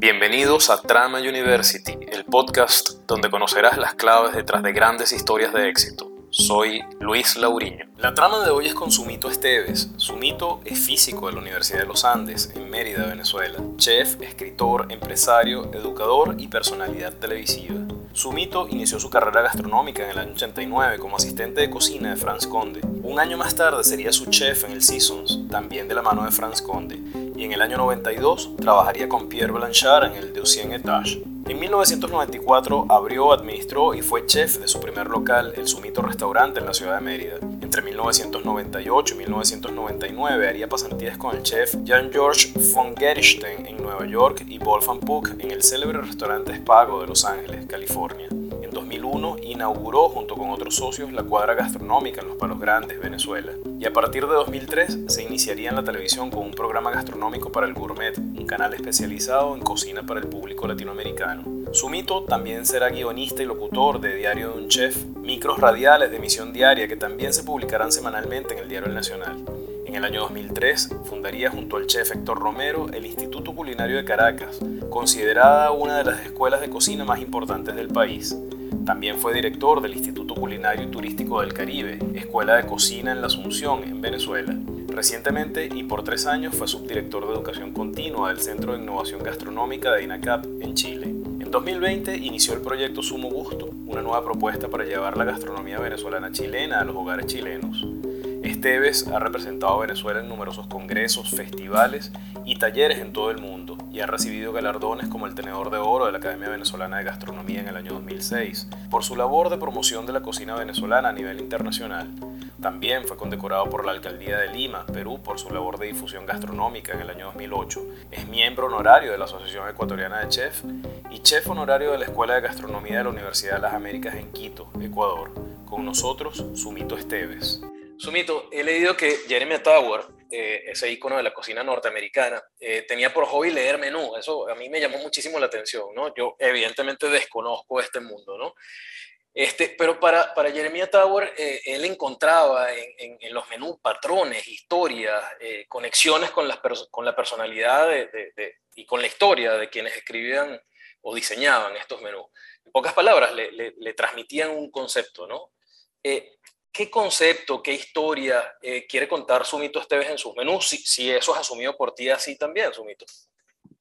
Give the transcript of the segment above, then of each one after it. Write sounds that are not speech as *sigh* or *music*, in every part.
Bienvenidos a Trama University, el podcast donde conocerás las claves detrás de grandes historias de éxito. Soy Luis Lauriño. La trama de hoy es con Sumito Esteves. Sumito es físico de la Universidad de los Andes, en Mérida, Venezuela. Chef, escritor, empresario, educador y personalidad televisiva. Sumito inició su carrera gastronómica en el año 89 como asistente de cocina de Franz Conde. Un año más tarde sería su chef en el Seasons, también de la mano de Franz Conde. Y en el año 92 trabajaría con Pierre Blanchard en el Deuxième Etage. En 1994 abrió, administró y fue chef de su primer local, el Sumito Restaurante en la ciudad de Mérida. Entre 1998 y 1999 haría pasantías con el chef Jan-George von Gerichten en Nueva York y Wolfgang Puck en el célebre restaurante Spago de Los Ángeles, California. En 2001 inauguró junto con otros socios la cuadra gastronómica en Los Palos Grandes, Venezuela. Y a partir de 2003 se iniciaría en la televisión con un programa gastronómico para el Gourmet, un canal especializado en cocina para el público latinoamericano. Sumito también será guionista y locutor de Diario de un Chef, micros radiales de emisión diaria que también se publicarán semanalmente en el Diario El Nacional. En el año 2003 fundaría junto al chef Héctor Romero el Instituto Culinario de Caracas, considerada una de las escuelas de cocina más importantes del país. También fue director del Instituto Culinario y Turístico del Caribe, Escuela de Cocina en la Asunción, en Venezuela. Recientemente y por tres años fue subdirector de Educación Continua del Centro de Innovación Gastronómica de INACAP en Chile. En 2020 inició el proyecto Sumo Gusto, una nueva propuesta para llevar la gastronomía venezolana chilena a los hogares chilenos. Esteves ha representado a Venezuela en numerosos congresos, festivales y talleres en todo el mundo y ha recibido galardones como el Tenedor de Oro de la Academia Venezolana de Gastronomía en el año 2006 por su labor de promoción de la cocina venezolana a nivel internacional. También fue condecorado por la Alcaldía de Lima, Perú, por su labor de difusión gastronómica en el año 2008. Es miembro honorario de la Asociación Ecuatoriana de Chef y chef honorario de la Escuela de Gastronomía de la Universidad de las Américas en Quito, Ecuador. Con nosotros, Sumito Esteves. Sumito, he leído que Jeremy Tower, eh, ese icono de la cocina norteamericana, eh, tenía por hobby leer menú. Eso a mí me llamó muchísimo la atención, ¿no? Yo evidentemente desconozco este mundo, ¿no? Este, pero para, para Jeremiah Tower, eh, él encontraba en, en, los menús patrones, historias, conexiones con, las con la personalidad y con la historia de quienes escribían o diseñaban estos menús. En pocas palabras, le, le, transmitían un concepto, ¿no? ¿Qué concepto, qué historia eh, quiere contar Sumito Esteves en sus menús? Si, si, eso es asumido por ti así también, Sumito.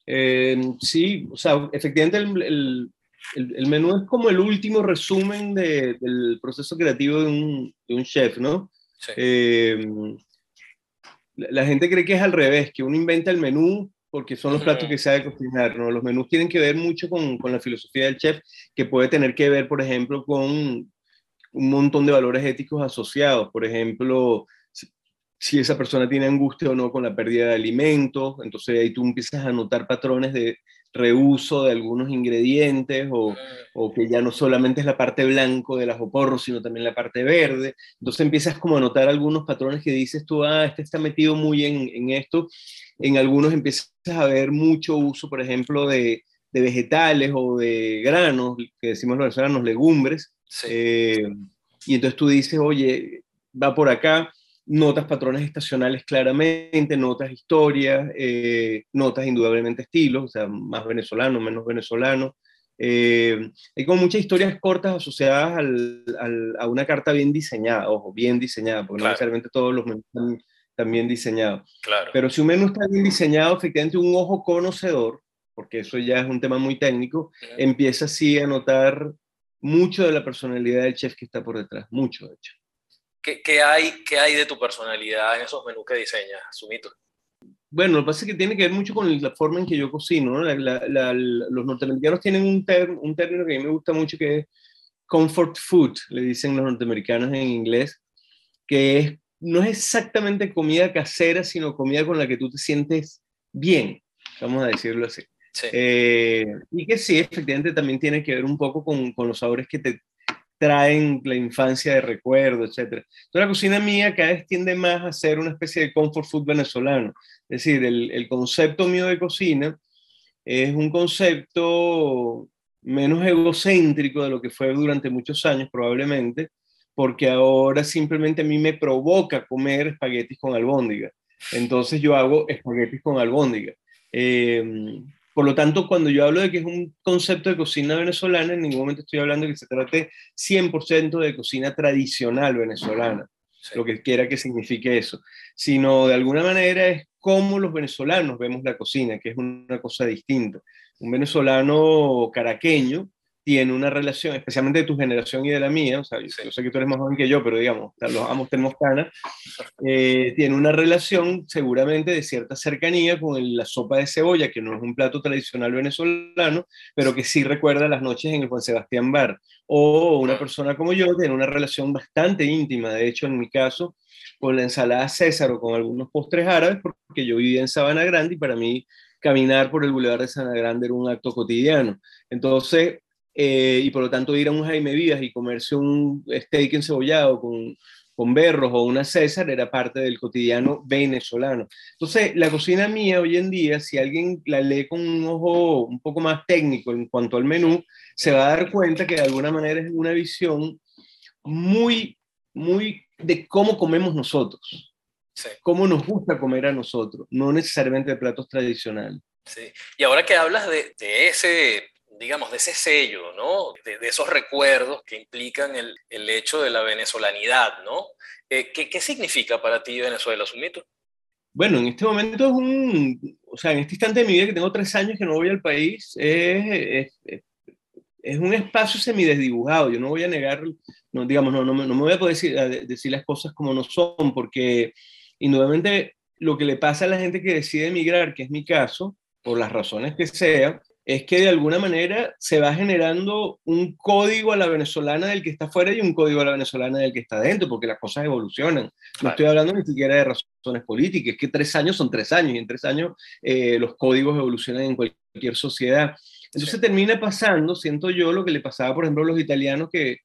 Eh, sí, o sea, efectivamente el, el, el, menú es como el último resumen de, del proceso creativo de un, de un chef, ¿no? Sí. Eh, la, la, gente cree que es al revés, que uno inventa el menú porque son los platos que sabe cocinar, ¿no? Los menús tienen que ver mucho con, con la filosofía del chef, que puede tener que ver, por ejemplo, con un montón de valores éticos asociados. Por ejemplo, si, esa persona tiene angustia o no con la pérdida de alimentos, entonces ahí tú empiezas a notar patrones de reuso de algunos ingredientes o, o que ya no solamente es la parte blanco del ajo porro, sino también la parte verde. Entonces empiezas como a notar algunos patrones que dices tú, ah, este está metido muy en, en esto. En algunos empiezas a ver mucho uso, por ejemplo, de, de vegetales o de granos, que decimos los venezolanos, legumbres, Sí. Eh, y entonces tú dices, oye, va por acá, notas patrones estacionales claramente, notas historias, eh, notas indudablemente estilos, o sea, más venezolano, menos venezolano. Eh, hay como muchas historias cortas asociadas al, al, a una carta bien diseñada, ojo, bien diseñada, porque claro. no necesariamente todos los menús están, están bien diseñados. Claro. Pero si un menú está bien diseñado, efectivamente un ojo conocedor, porque eso ya es un tema muy técnico, -huh. empieza así a notar mucho de la personalidad del chef que está por detrás, mucho de hecho. ¿Qué, qué hay, qué hay de tu personalidad en esos menús que diseñas, Sumito? Bueno, lo que pasa es que tiene que ver mucho con la forma en que yo cocino. ¿no? La, la, la, los norteamericanos tienen un, ter, un término que a mí me gusta mucho que es comfort food, le dicen los norteamericanos en inglés, que es, no es exactamente comida casera, sino comida con la que tú te sientes bien, vamos a decirlo así. Sí. Eh, y que sí, efectivamente también tiene que ver un poco con, con, los sabores que te traen la infancia de recuerdo, etc. Entonces la cocina mía cada vez tiende más a ser una especie de comfort food venezolano. Es decir, el, el concepto mío de cocina es un concepto menos egocéntrico de lo que fue durante muchos años probablemente, porque ahora simplemente a mí me provoca comer espaguetis con albóndiga. Entonces yo hago espaguetis con albóndiga. Eh, Por lo tanto, cuando yo hablo de que es un concepto de cocina venezolana, en ningún momento estoy hablando de que se trate 100% de cocina tradicional venezolana, lo que quiera que signifique eso, sino de alguna manera es cómo los venezolanos vemos la cocina, que es una cosa distinta. Un venezolano caraqueño tiene una relación, especialmente de tu generación y de la mía, o sea, yo, sé que tú eres más joven que yo, pero digamos, los ambos tenemos canas, eh, tiene una relación seguramente de cierta cercanía con la sopa de cebolla, que no es un plato tradicional venezolano, pero que sí recuerda las noches en el Juan Sebastián Bar. O una persona como yo tiene una relación bastante íntima, de hecho, en mi caso, con la ensalada César o con algunos postres árabes, porque yo vivía en Sabana Grande y para mí caminar por el Boulevard de Sabana Grande era un acto cotidiano. Entonces, eh, y por lo tanto ir a un Jaime Vivas y comerse un steak encebollado con, con berros o una César era parte del cotidiano venezolano. Entonces, la cocina mía hoy en día, si alguien la lee con un ojo un poco más técnico en cuanto al menú, se va a dar cuenta que de alguna manera es una visión muy, muy de cómo comemos nosotros. Cómo nos gusta comer a nosotros, no necesariamente de platos tradicionales. Sí. Y ahora que hablas de, de ese digamos, de ese sello, ¿no? De, esos recuerdos que implican el, el, hecho de la venezolanidad, ¿no? Eh, ¿qué, ¿qué, significa para ti Venezuela, Sumito? Bueno, en este momento es un, o sea, en este instante de mi vida que tengo tres años que no voy al país, es, es, es un espacio semidesdibujado, yo no voy a negar, no, digamos, no, no, no me voy a poder decir, decir las cosas como no son, porque indudablemente lo que le pasa a la gente que decide emigrar, que es mi caso, por las razones que sea, es que de alguna manera se va generando un código a la venezolana del que está fuera y un código a la venezolana del que está dentro, porque las cosas evolucionan. No estoy hablando ni siquiera de razones políticas, es que tres años son tres años y en tres años eh, los códigos evolucionan en cualquier sociedad. Entonces termina pasando, siento yo, lo que le pasaba, por ejemplo, a los italianos que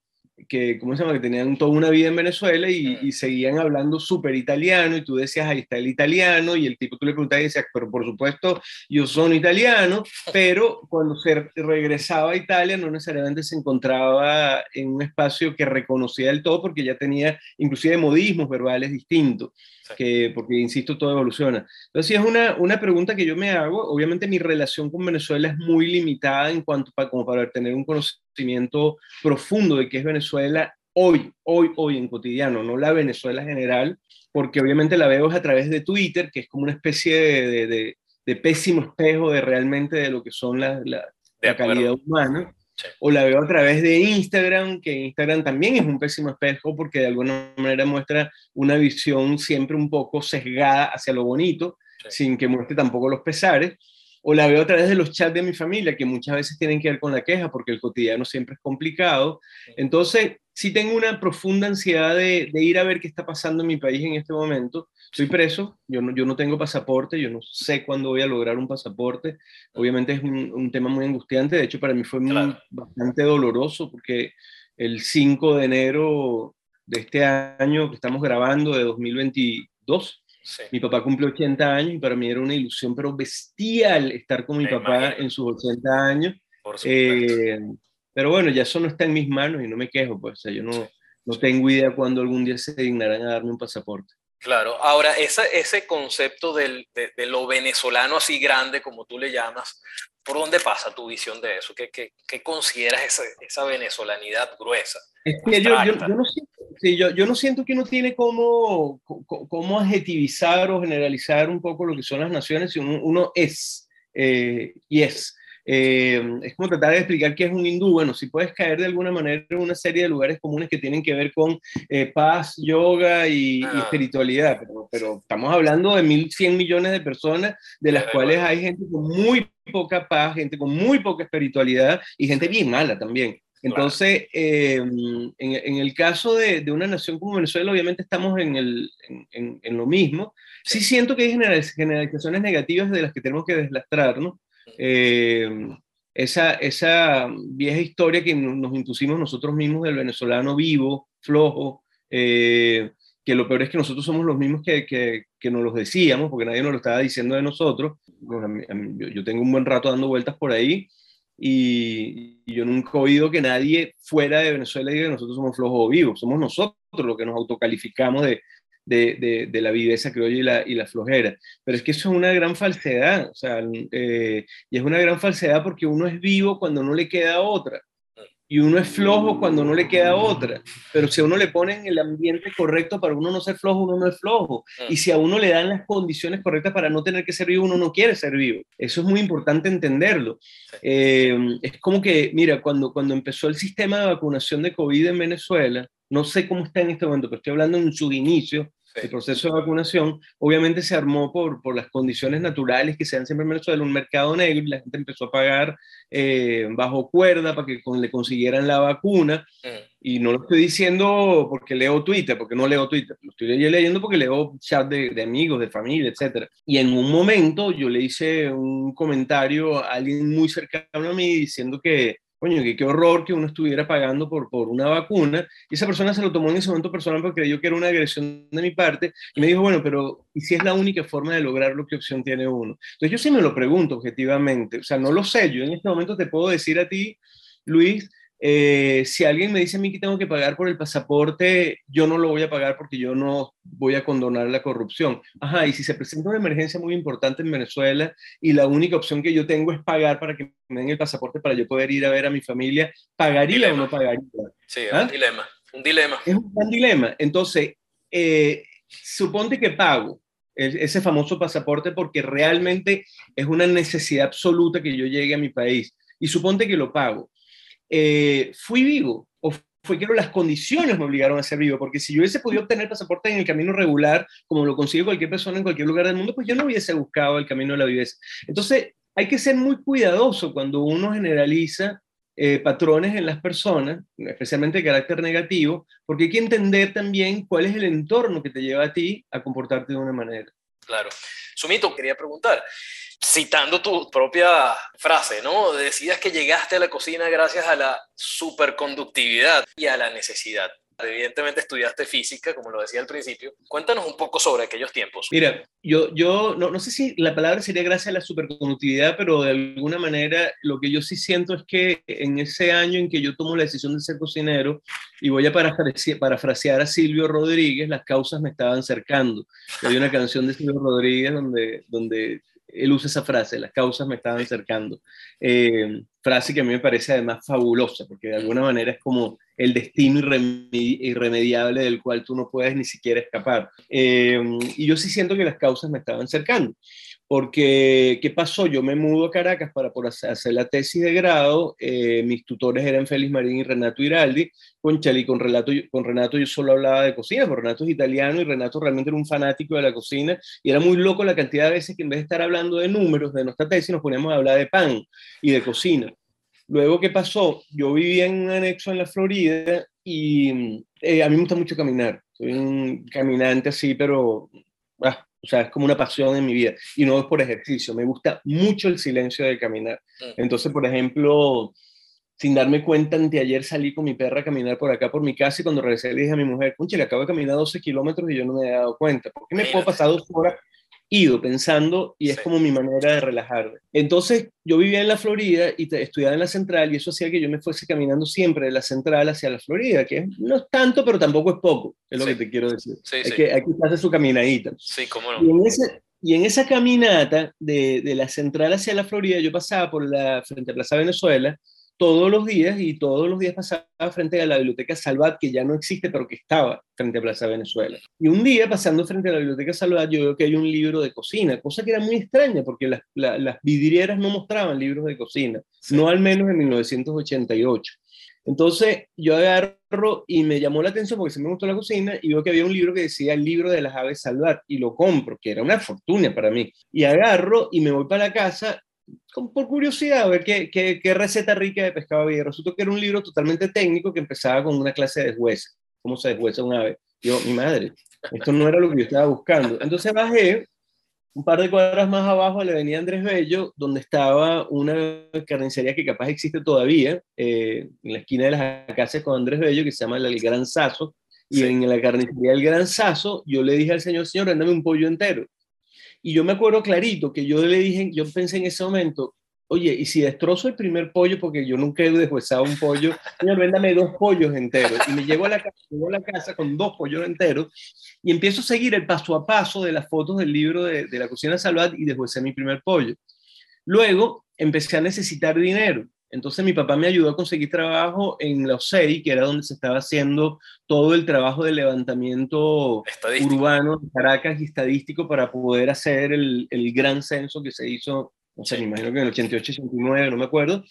que, ¿cómo se llama? que tenían toda una vida en Venezuela y, y seguían hablando súper italiano y tú decías, ahí está el italiano y el tipo tú le preguntabas y decías, pero por supuesto yo soy italiano, *laughs* pero cuando se regresaba a Italia no necesariamente se encontraba en un espacio que reconocía del todo porque ya tenía inclusive modismos verbales distintos, que, porque insisto, todo evoluciona. Entonces, es una, una pregunta que yo me hago, obviamente mi relación con Venezuela es muy limitada en cuanto a, como para tener un conocimiento profundo de qué es Venezuela hoy, hoy, hoy en cotidiano, no la Venezuela general, porque obviamente la veo a través de Twitter, que es como una especie de, de, de, pésimo espejo de realmente de lo que son la, la, la calidad humana. O la veo a través de Instagram, que Instagram también es un pésimo espejo porque de alguna manera muestra una visión siempre un poco sesgada hacia lo bonito, sin que muestre tampoco los pesares. O la veo a través de los chats de mi familia, que muchas veces tienen que ver con la queja, porque el cotidiano siempre es complicado. Entonces, sí tengo una profunda ansiedad de, ir a ver qué está pasando en mi país en este momento. Soy preso, yo no, yo no tengo pasaporte, yo no sé cuándo voy a lograr un pasaporte. Obviamente es un, tema muy angustiante, de hecho para mí fue bastante doloroso, porque el 5 de enero de este año que estamos grabando, de 2022, mi papá cumple 80 años y para mí era una ilusión, pero bestial estar con mi papá en sus 80 años. Eh, pero bueno, ya eso no está en mis manos y no me quejo, pues o sea, yo no, no tengo idea cuándo algún día se dignarán a darme un pasaporte. Claro, ahora esa, ese concepto del, de, de, lo venezolano así grande, como tú le llamas, ¿por dónde pasa tu visión de eso? ¿Qué, qué, qué consideras esa, esa venezolanidad gruesa? Es que yo, yo, yo, no siento, sí, yo, yo, no siento que uno tiene cómo, cómo adjetivizar o generalizar un poco lo que son las naciones, uno, uno es eh, y es. Eh, es como tratar de explicar qué es un hindú. Bueno, si puedes caer de alguna manera en una serie de lugares comunes que tienen que ver con eh, paz, yoga y, ah. y espiritualidad, pero, pero, estamos hablando de 1.100 millones de personas, de las cuales hay gente con muy poca paz, gente con muy poca espiritualidad y gente bien mala también. Entonces, eh, en, en, el caso de, de, una nación como Venezuela, obviamente estamos en, el, en, en lo mismo. Sí. sí siento que hay generalizaciones negativas de las que tenemos que deslastrar, ¿no? Eh, esa, esa vieja historia que nos impusimos nosotros mismos del venezolano vivo, flojo, eh, que lo peor es que nosotros somos los mismos que, que, que, nos los decíamos, porque nadie nos lo estaba diciendo de nosotros. A mí, yo, yo, tengo un buen rato dando vueltas por ahí y, yo nunca he oído que nadie fuera de Venezuela diga que nosotros somos flojos o vivos, somos nosotros los que nos autocalificamos de, de, de, la viveza criolla y la, y la, flojera. Pero es que eso es una gran falsedad, o sea, eh, y es una gran falsedad porque uno es vivo cuando no le queda otra y uno es flojo cuando no le queda otra. Pero si a uno le ponen el ambiente correcto para uno no ser flojo, uno no es flojo. Mm. Y si a uno le dan las condiciones correctas para no tener que ser vivo, uno no quiere ser vivo. Eso es muy importante entenderlo. Eh, es como que, mira, cuando, cuando empezó el sistema de vacunación de COVID en Venezuela, no sé cómo está en este momento, pero estoy hablando en su inicio, el proceso de vacunación, obviamente se armó por, por las condiciones naturales que se dan siempre en Venezuela, un mercado negro, y la gente empezó a pagar eh, bajo cuerda para que le consiguieran la vacuna. Mm. Y no lo estoy diciendo porque leo Twitter, porque no leo Twitter, lo estoy leyendo porque leo chat de, de amigos, de familia, etc. Y en un momento yo le hice un comentario a alguien muy cercano a mí diciendo que coño, qué horror que uno estuviera pagando por, por una vacuna. Y esa persona se lo tomó en ese momento personal porque creyó que era una agresión de mi parte. Y me dijo, bueno, pero ¿y si es la única forma de lograr lo que opción tiene uno? Entonces yo sí me lo pregunto objetivamente. O sea, no lo sé. Yo en este momento te puedo decir a ti, Luis, eh, si alguien me dice a mí que tengo que pagar por el pasaporte, yo no lo voy a pagar porque yo no voy a condonar la corrupción. Ajá, y si se presenta una emergencia muy importante en Venezuela y la única opción que yo tengo es pagar para que me den el pasaporte para yo poder ir a ver a mi familia, ¿pagaría o no pagaría? Sí, es un ¿Ah? dilema, un dilema. Es un gran dilema. Entonces, eh, suponte que pago ese famoso pasaporte porque realmente es una necesidad absoluta que yo llegue a mi país. Y suponte que lo pago eh, fui vivo o fue que las condiciones me obligaron a ser vivo, porque si yo hubiese podido obtener pasaporte en el camino regular, como lo consigue cualquier persona en cualquier lugar del mundo, pues yo no hubiese buscado el camino de la viveza. Entonces, hay que ser muy cuidadoso cuando uno generaliza eh, patrones en las personas, especialmente de carácter negativo, porque hay que entender también cuál es el entorno que te lleva a ti a comportarte de una manera. Claro. Sumito, quería preguntar, citando tu propia frase, ¿no? Decías que llegaste a la cocina gracias a la superconductividad y a la necesidad. Evidentemente estudiaste física, como lo decía al principio. Cuéntanos un poco sobre aquellos tiempos. Mira, yo, yo no, no sé si la palabra sería gracias a la superconductividad, pero de alguna manera lo que yo sí siento es que en ese año en que yo tomo la decisión de ser cocinero, y voy a parafrasear a Silvio Rodríguez, las causas me estaban cercando. Hay una canción de Silvio Rodríguez donde, donde él usa esa frase, las causas me estaban acercando. Eh, frase que a mí me parece además fabulosa, porque de alguna manera es como el destino irremediable del cual tú no puedes ni siquiera escapar. Eh, y yo sí siento que las causas me estaban acercando porque ¿qué pasó? Yo me mudo a Caracas para por hacer la tesis de grado, eh, mis tutores eran Félix Marín y Renato Iraldi, con Chali, con Renato, con Renato yo solo hablaba de cocina, porque Renato es italiano y Renato realmente era un fanático de la cocina, y era muy loco la cantidad de veces que en vez de estar hablando de números de nuestra tesis, nos poníamos a hablar de pan y de cocina. Luego, ¿qué pasó? Yo vivía en un anexo en la Florida y eh, a mí me gusta mucho caminar, soy un caminante así, pero... Ah, o sea, es como una pasión en mi vida. Y no es por ejercicio, me gusta mucho el silencio de caminar. Mm. Entonces, por ejemplo, sin darme cuenta, ayer salí con mi perra a caminar por acá, por mi casa, y cuando regresé le dije a mi mujer, conche, le acabo de caminar 12 kilómetros y yo no me he dado cuenta. ¿Por qué me puedo pasar dos horas ido pensando y es como mi manera de relajarme. Entonces yo vivía en la Florida y estudiaba en la central y eso hacía que yo me fuese caminando siempre de la central hacia la Florida, que no es tanto, pero tampoco es poco, es lo que te quiero decir. hay, Que, hay que hacer su caminadita. Sí, cómo no. Y en, ese, y en esa caminata de, de, la central hacia la Florida, yo pasaba por la frente a Plaza Venezuela todos los días y todos los días pasaba frente a la biblioteca Salvat, que ya no existe, pero que estaba frente a Plaza Venezuela. Y un día, pasando frente a la biblioteca Salvat, yo veo que hay un libro de cocina, cosa que era muy extraña, porque las, las vidrieras no mostraban libros de cocina, no al menos en 1988. Entonces yo agarro y me llamó la atención porque se me gustó la cocina y veo que había un libro que decía el libro de las aves salvat y lo compro, que era una fortuna para mí. Y agarro y me voy para la por curiosidad, a ver qué, qué, receta rica de pescado había. Resultó que era un libro totalmente técnico que empezaba con una clase de deshuese, cómo se deshuesa un ave. Yo, mi madre, esto no era lo que yo estaba buscando. Entonces bajé un par de cuadras más abajo le venía Andrés Bello, donde estaba una carnicería que capaz existe todavía, eh, en la esquina de las casas con Andrés Bello, que se llama El Gran Sazo. Y en la carnicería del Gran Sazo, yo le dije al señor, señor, dándome un pollo entero. Y yo me acuerdo clarito que yo le dije, yo pensé en ese momento, oye, y si destrozo el primer pollo, porque yo nunca he deshuesado un pollo, señor, véndame dos pollos enteros. Y me llevo a la casa, llego a la casa con dos pollos enteros y empiezo a seguir el paso a paso de las fotos del libro de, de la cocina salvat y deshuesé mi primer pollo. Luego empecé a necesitar dinero. Entonces mi papá me ayudó a conseguir trabajo en la OSEI, que era donde se estaba haciendo todo el trabajo de levantamiento urbano de Caracas y estadístico para poder hacer el, el gran censo que se hizo o sea, me imagino que en el 88, 89, no me acuerdo,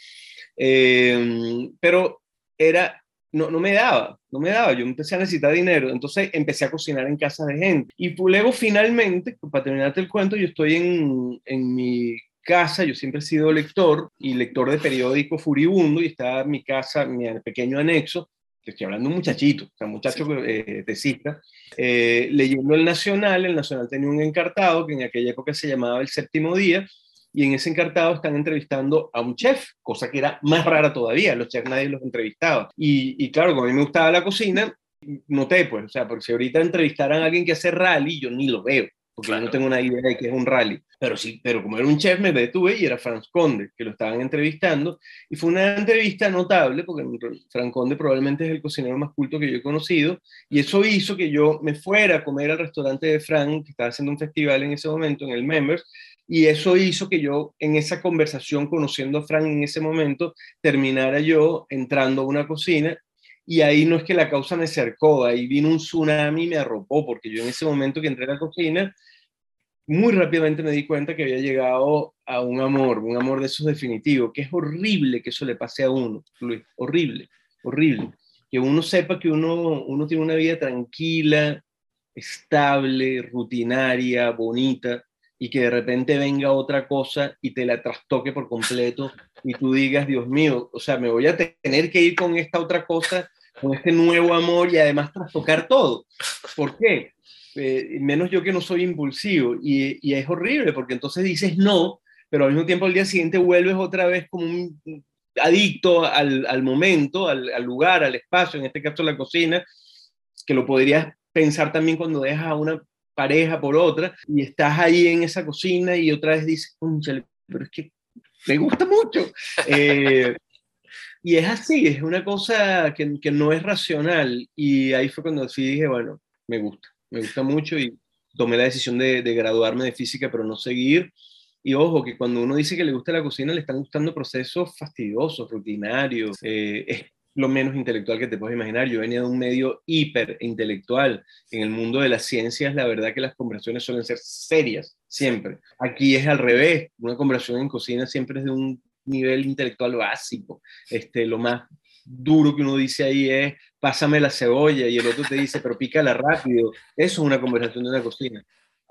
eh, pero era, no, no me daba, no me daba, yo empecé a necesitar dinero, entonces empecé a cocinar en casa de gente. Y luego finalmente, para terminarte el cuento, yo estoy en, en mi casa, yo siempre he sido lector y lector de periódico furibundo y estaba en mi casa, mi pequeño anexo, que estoy hablando de un muchachito, o sea, muchacho eh, tesista, eh, leyendo el Nacional, el Nacional tenía un encartado que en aquella época se llamaba El Séptimo Día, y en ese encartado están entrevistando a un chef, cosa que era más rara todavía, los chefs nadie los entrevistaba. Y, y claro, como a mí me gustaba la cocina, noté pues, o sea, porque si ahorita entrevistaran a alguien que hace rally, yo ni lo veo, porque yo no tengo una idea de qué es un rally. Pero sí, pero como era un chef, me detuve y era Franz Conde, que lo estaban entrevistando. Y fue una entrevista notable, porque Franz Conde probablemente es el cocinero más culto que yo he conocido. Y eso hizo que yo me fuera a comer al restaurante de Frank, que estaba haciendo un festival en ese momento, en el Members, y eso hizo que yo en esa conversación, conociendo a Frank en ese momento, terminara yo entrando a una cocina y ahí no es que la causa me cercó, ahí vino un tsunami y me arropó, porque yo en ese momento que entré a la cocina, muy rápidamente me di cuenta que había llegado a un amor, un amor de esos definitivos, que es horrible que eso le pase a uno, Luis, horrible, horrible. Que uno sepa que uno, uno tiene una vida tranquila, estable, rutinaria, bonita, y que de repente venga otra cosa y te la trastoque por completo y tú digas, Dios mío, o sea, me voy a tener que ir con esta otra cosa, con este nuevo amor y además trastocar todo. ¿Por qué? Eh, menos yo que no soy impulsivo y, y, es horrible porque entonces dices no, pero al mismo tiempo al día siguiente vuelves otra vez como un adicto al, al momento, al, al, lugar, al espacio, en este caso la cocina, que lo podrías pensar también cuando dejas a una pareja por otra, y estás ahí en esa cocina y otra vez dices, pero es que me gusta mucho. *laughs* Eh, y es así, es una cosa que, que, no es racional. Y ahí fue cuando sí dije, bueno, me gusta, me gusta mucho y tomé la decisión de, de graduarme de física, pero no seguir. Y ojo, que cuando uno dice que le gusta la cocina, le están gustando procesos fastidiosos, rutinarios. Eh, lo menos intelectual que te puedes imaginar. Yo venía de un medio hiper intelectual. En el mundo de las ciencias, la verdad que las conversaciones suelen ser serias, siempre. Aquí es al revés. Una conversación en cocina siempre es de un nivel intelectual básico. Este, lo más duro que uno dice ahí es, pásame la cebolla, y el otro te dice, pero pícala rápido. Eso es una conversación de una cocina.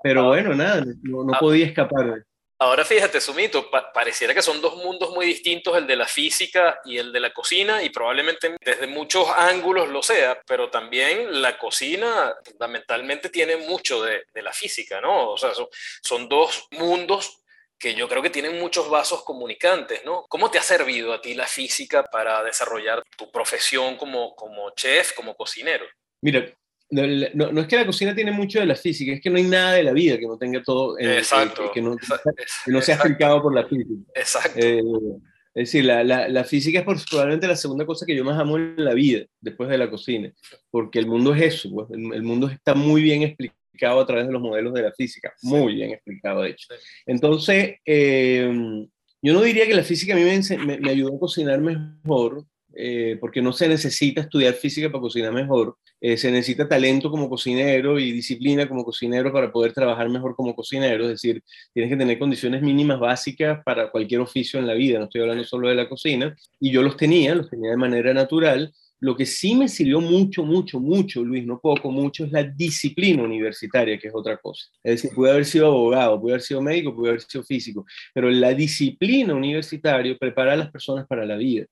Pero bueno, nada, no, no podía escapar. Ahora fíjate, Sumito, pareciera que son dos mundos muy distintos, el de la física y el de la cocina, y probablemente desde muchos ángulos lo sea, pero también la cocina fundamentalmente tiene mucho de, la física, ¿no? O sea, son, son, dos mundos que yo creo que tienen muchos vasos comunicantes, ¿no? ¿Cómo te ha servido a ti la física para desarrollar tu profesión como, como chef, como cocinero? Mira, no, no, es que la cocina tiene mucho de la física, es que no hay nada de la vida que no tenga todo, exacto, que, no, que no sea explicado por la física. Exacto. Eh, es decir, la, la, la, física es probablemente la segunda cosa que yo más amo en la vida, después de la cocina, porque el mundo es eso, pues, el, mundo está muy bien explicado a través de los modelos de la física, muy bien explicado, de hecho. Entonces, eh, yo no diría que la física a mí me, me, me ayudó a cocinar mejor, eh, porque no se necesita estudiar física para cocinar mejor, eh, se necesita talento como cocinero y disciplina como cocinero para poder trabajar mejor como cocinero, es decir, tienes que tener condiciones mínimas básicas para cualquier oficio en la vida, no estoy hablando solo de la cocina, y yo los tenía, los tenía de manera natural. Lo que sí me sirvió mucho, mucho, mucho, Luis, no poco, mucho, es la disciplina universitaria, que es otra cosa. Es decir, pude haber sido abogado, pude haber sido médico, pude haber sido físico, pero la disciplina universitaria prepara a las personas para la vida.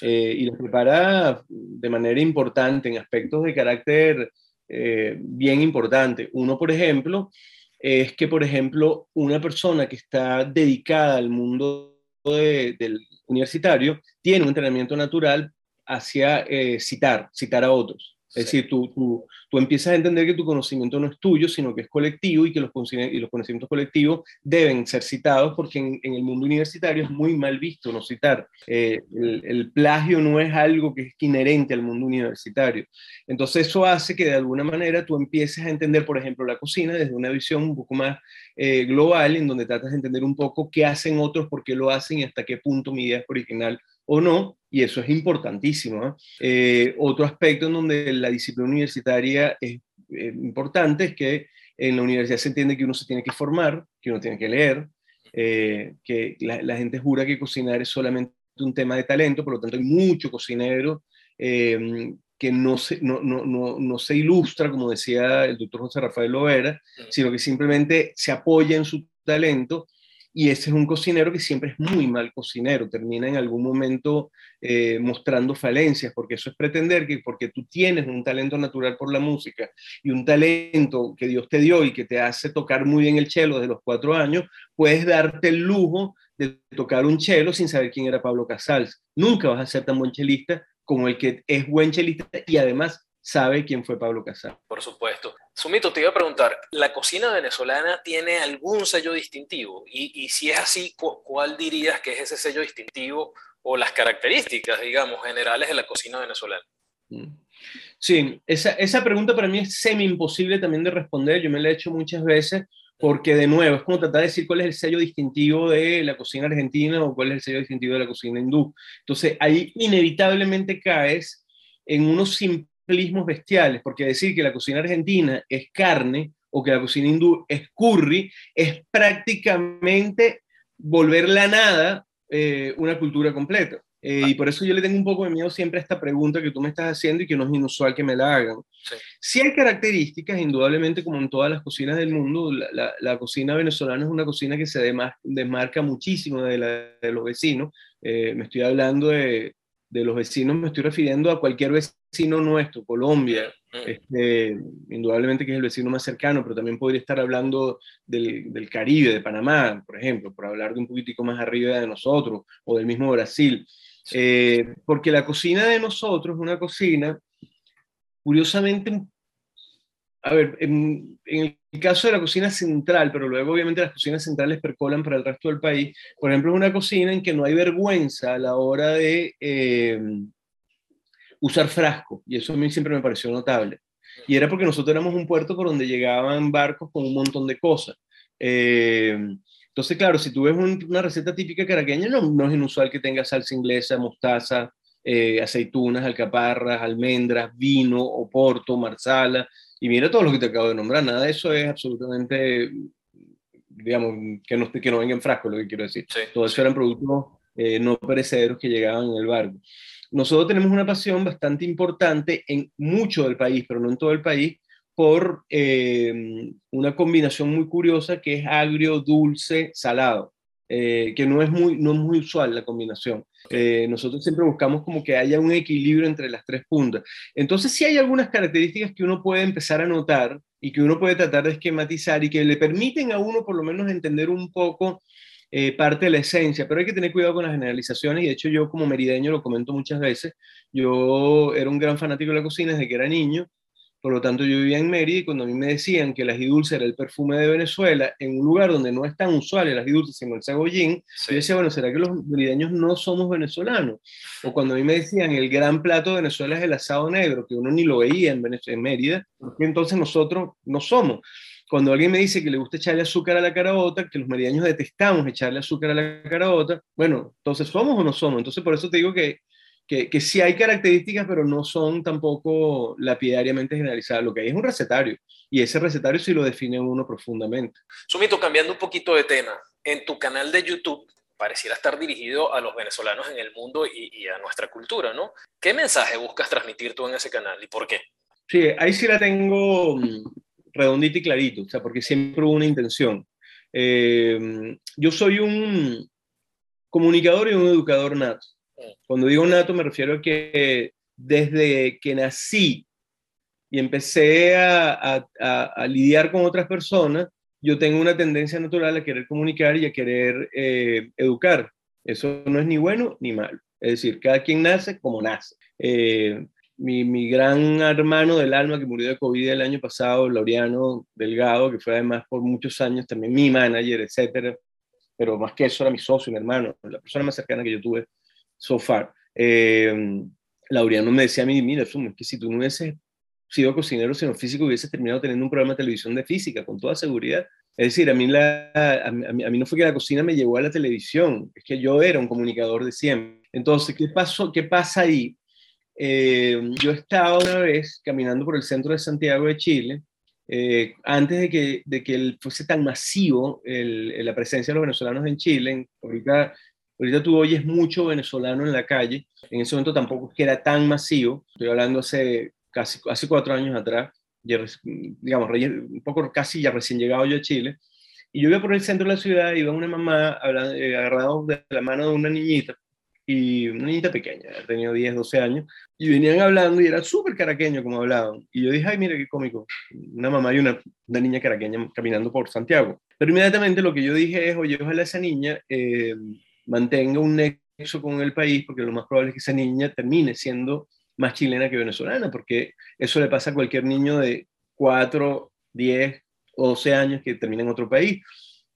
Eh, y los prepara de manera importante en aspectos de carácter eh, bien importante. Uno, por ejemplo, es que, por ejemplo, una persona que está dedicada al mundo del universitario tiene un entrenamiento natural hacia eh, citar, citar a otros. Es decir, tú, tú, tú, empiezas a entender que tu conocimiento no es tuyo, sino que es colectivo y que los, y los conocimientos colectivos deben ser citados porque en, el mundo universitario es muy mal visto no citar. Eh, el, el, plagio no es algo que es inherente al mundo universitario. Entonces eso hace que de alguna manera tú empieces a entender, por ejemplo, la cocina desde una visión un poco más eh, global, en donde tratas de entender un poco qué hacen otros, por qué lo hacen y hasta qué punto mi idea es original o no, y eso es importantísimo. Eh, otro aspecto en donde la disciplina universitaria es eh, importante es que en la universidad se entiende que uno se tiene que formar, que uno tiene que leer, eh, que la, gente jura que cocinar es solamente un tema de talento, por lo tanto hay mucho cocinero que no se, no, no, no, no, se ilustra, como decía el doctor José Rafael Lovera, sino que simplemente se apoya en su talento y ese es un cocinero que siempre es muy mal cocinero, termina en algún momento eh, mostrando falencias, porque eso es pretender que porque tú tienes un talento natural por la música y un talento que Dios te dio y que te hace tocar muy bien el cello desde los cuatro años, puedes darte el lujo de tocar un cello sin saber quién era Pablo Casals. Nunca vas a ser tan buen chelista como el que es buen chelista y además sabe quién fue Pablo Casals. Por supuesto. Sumito, te iba a preguntar, ¿la cocina venezolana tiene algún sello distintivo? Y, si es así, ¿cuál dirías que es ese sello distintivo o las características, digamos, generales de la cocina venezolana? Mm. Sí, esa, esa pregunta para mí es semi imposible también de responder. Yo me la he hecho muchas veces porque, de nuevo, es como tratar de decir cuál es el sello distintivo de la cocina argentina o cuál es el sello distintivo de la cocina hindú. Entonces, ahí inevitablemente caes en unos bestiales, porque decir que la cocina argentina es carne o que la cocina hindú es curry es prácticamente volver la nada eh, una cultura completa. Eh, y por eso yo le tengo un poco de miedo siempre a esta pregunta que tú me estás haciendo y que no es inusual que me la hagan. Sí, hay características, indudablemente, como en todas las cocinas del mundo, la, la, cocina venezolana es una cocina que se desmarca muchísimo de la de los vecinos. Eh, me estoy hablando de, de los vecinos me estoy refiriendo a cualquier vecino nuestro, Colombia, mm. este, indudablemente que es el vecino más cercano, pero también podría estar hablando del, del, Caribe, de Panamá, por ejemplo, por hablar de un poquitico más arriba de nosotros, o del mismo Brasil. Eh, porque la cocina de nosotros es una cocina, curiosamente, a ver, en, en el caso de la cocina central, pero luego obviamente las cocinas centrales percolan para el resto del país, por ejemplo, es una cocina en que no hay vergüenza a la hora de eh, usar frasco, y eso a mí siempre me pareció notable. Y era porque nosotros éramos un puerto por donde llegaban barcos con un montón de cosas. Eh, entonces, claro, si tú ves una receta típica caraqueña, no, no, es inusual que tenga salsa inglesa, mostaza, eh, aceitunas, alcaparras, almendras, vino, oporto, marsala, y mira todo lo que te acabo de nombrar, nada de eso es absolutamente, digamos, que no, que no venga en frasco, lo que quiero decir. todo eso eran productos eh, no perecederos que llegaban en el barco. Nosotros tenemos una pasión bastante importante en mucho del país, pero no en todo el país, por eh, una combinación muy curiosa que es agrio, dulce, salado. Eh, que no es, muy, no es muy usual la combinación. Eh, nosotros siempre buscamos como que haya un equilibrio entre las tres puntas. Entonces sí hay algunas características que uno puede empezar a notar y que uno puede tratar de esquematizar y que le permiten a uno por lo menos entender un poco eh, parte de la esencia, pero hay que tener cuidado con las generalizaciones y de hecho yo como merideño lo comento muchas veces, yo era un gran fanático de la cocina desde que era niño por lo tanto, yo vivía en Mérida y cuando a mí me decían que el ají dulce era el perfume de Venezuela, en un lugar donde no es tan usual el ají dulce, sino el cebollín, yo decía, bueno, ¿será que los merideños no somos venezolanos? O cuando a mí me decían el gran plato de Venezuela es el asado negro, que uno ni lo veía en, en Mérida, porque entonces nosotros no somos. Cuando alguien me dice que le gusta echarle azúcar a la carabota, que los merideños detestamos echarle azúcar a la carabota, bueno, entonces somos o no somos. Entonces por eso te digo que que, que sí hay características, pero no son tampoco lapidariamente generalizadas. Lo que hay es un recetario, y ese recetario sí lo define uno profundamente. Sumito, cambiando un poquito de tema, en tu canal de YouTube pareciera estar dirigido a los venezolanos en el mundo y, y, a nuestra cultura, ¿no? ¿Qué mensaje buscas transmitir tú en ese canal y por qué? Sí, ahí sí la tengo mm, redondita y clarito, o sea, porque siempre hubo una intención. Eh, yo soy un comunicador y un educador nato. Cuando digo nato me refiero a que desde que nací y empecé a, lidiar con otras personas, yo tengo una tendencia natural a querer comunicar y a querer eh, educar. Eso no es ni bueno ni malo. Es decir, cada quien nace como nace. Eh, mi, mi, gran hermano del alma que murió de COVID el año pasado, Laureano Delgado, que fue además por muchos años también mi manager, etcétera, pero más que eso era mi socio, mi hermano, la persona más cercana que yo tuve so far. Eh, Laureano me decía a mí, mira, es que si tú no hubieses sido cocinero, sino físico, hubieses terminado teniendo un programa de televisión de física, con toda seguridad. Es decir, a mí, la, a, mí, a mí no fue que la cocina me llevó a la televisión, es que yo era un comunicador de siempre. Entonces, ¿qué, pasó, qué pasa ahí? Eh, yo estaba una vez caminando por el centro de Santiago de Chile, eh, antes de que, de que fuese tan masivo el, la presencia de los venezolanos en Chile, ahorita, ahorita tú oyes mucho venezolano en la calle, en ese momento tampoco era tan masivo, estoy hablando hace casi hace cuatro años atrás, digamos, un poco casi ya recién llegado yo a Chile, y yo iba por el centro de la ciudad, iba una mamá eh, agarrado de la mano de una niñita, y una niñita pequeña, tenía 10, 12 años, y venían hablando y era súper caraqueño como hablaban. Y yo dije, ay, mira qué cómico, una mamá y una, una, niña caraqueña caminando por Santiago. Pero inmediatamente lo que yo dije es, oye, ojalá esa niña eh, mantenga un nexo con el país, porque lo más probable es que esa niña termine siendo más chilena que venezolana, porque eso le pasa a cualquier niño de 4, 10 o 12 años que termina en otro país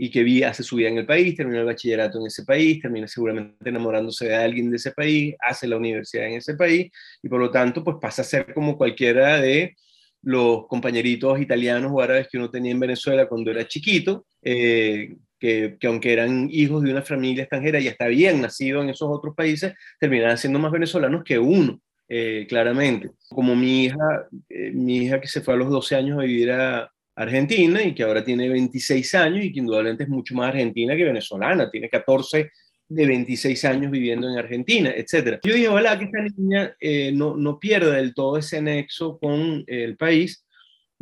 y que hace su vida en el país, termina el bachillerato en ese país, termina seguramente enamorándose de alguien de ese país, hace la universidad en ese país y por lo tanto pues pasa a ser como cualquiera de los compañeritos italianos o árabes que uno tenía en Venezuela cuando era chiquito, eh, que, que, aunque eran hijos de una familia extranjera y hasta habían nacido en esos otros países, terminaban siendo más venezolanos que uno. Eh, claramente. Como mi hija, eh, mi hija que se fue a los 12 años a vivir a Argentina y que ahora tiene 26 años y que indudablemente es mucho más argentina que venezolana, tiene 14 de 26 años viviendo en Argentina, etc. Yo dije, ojalá que esta niña eh, no, no pierda del todo ese nexo con el país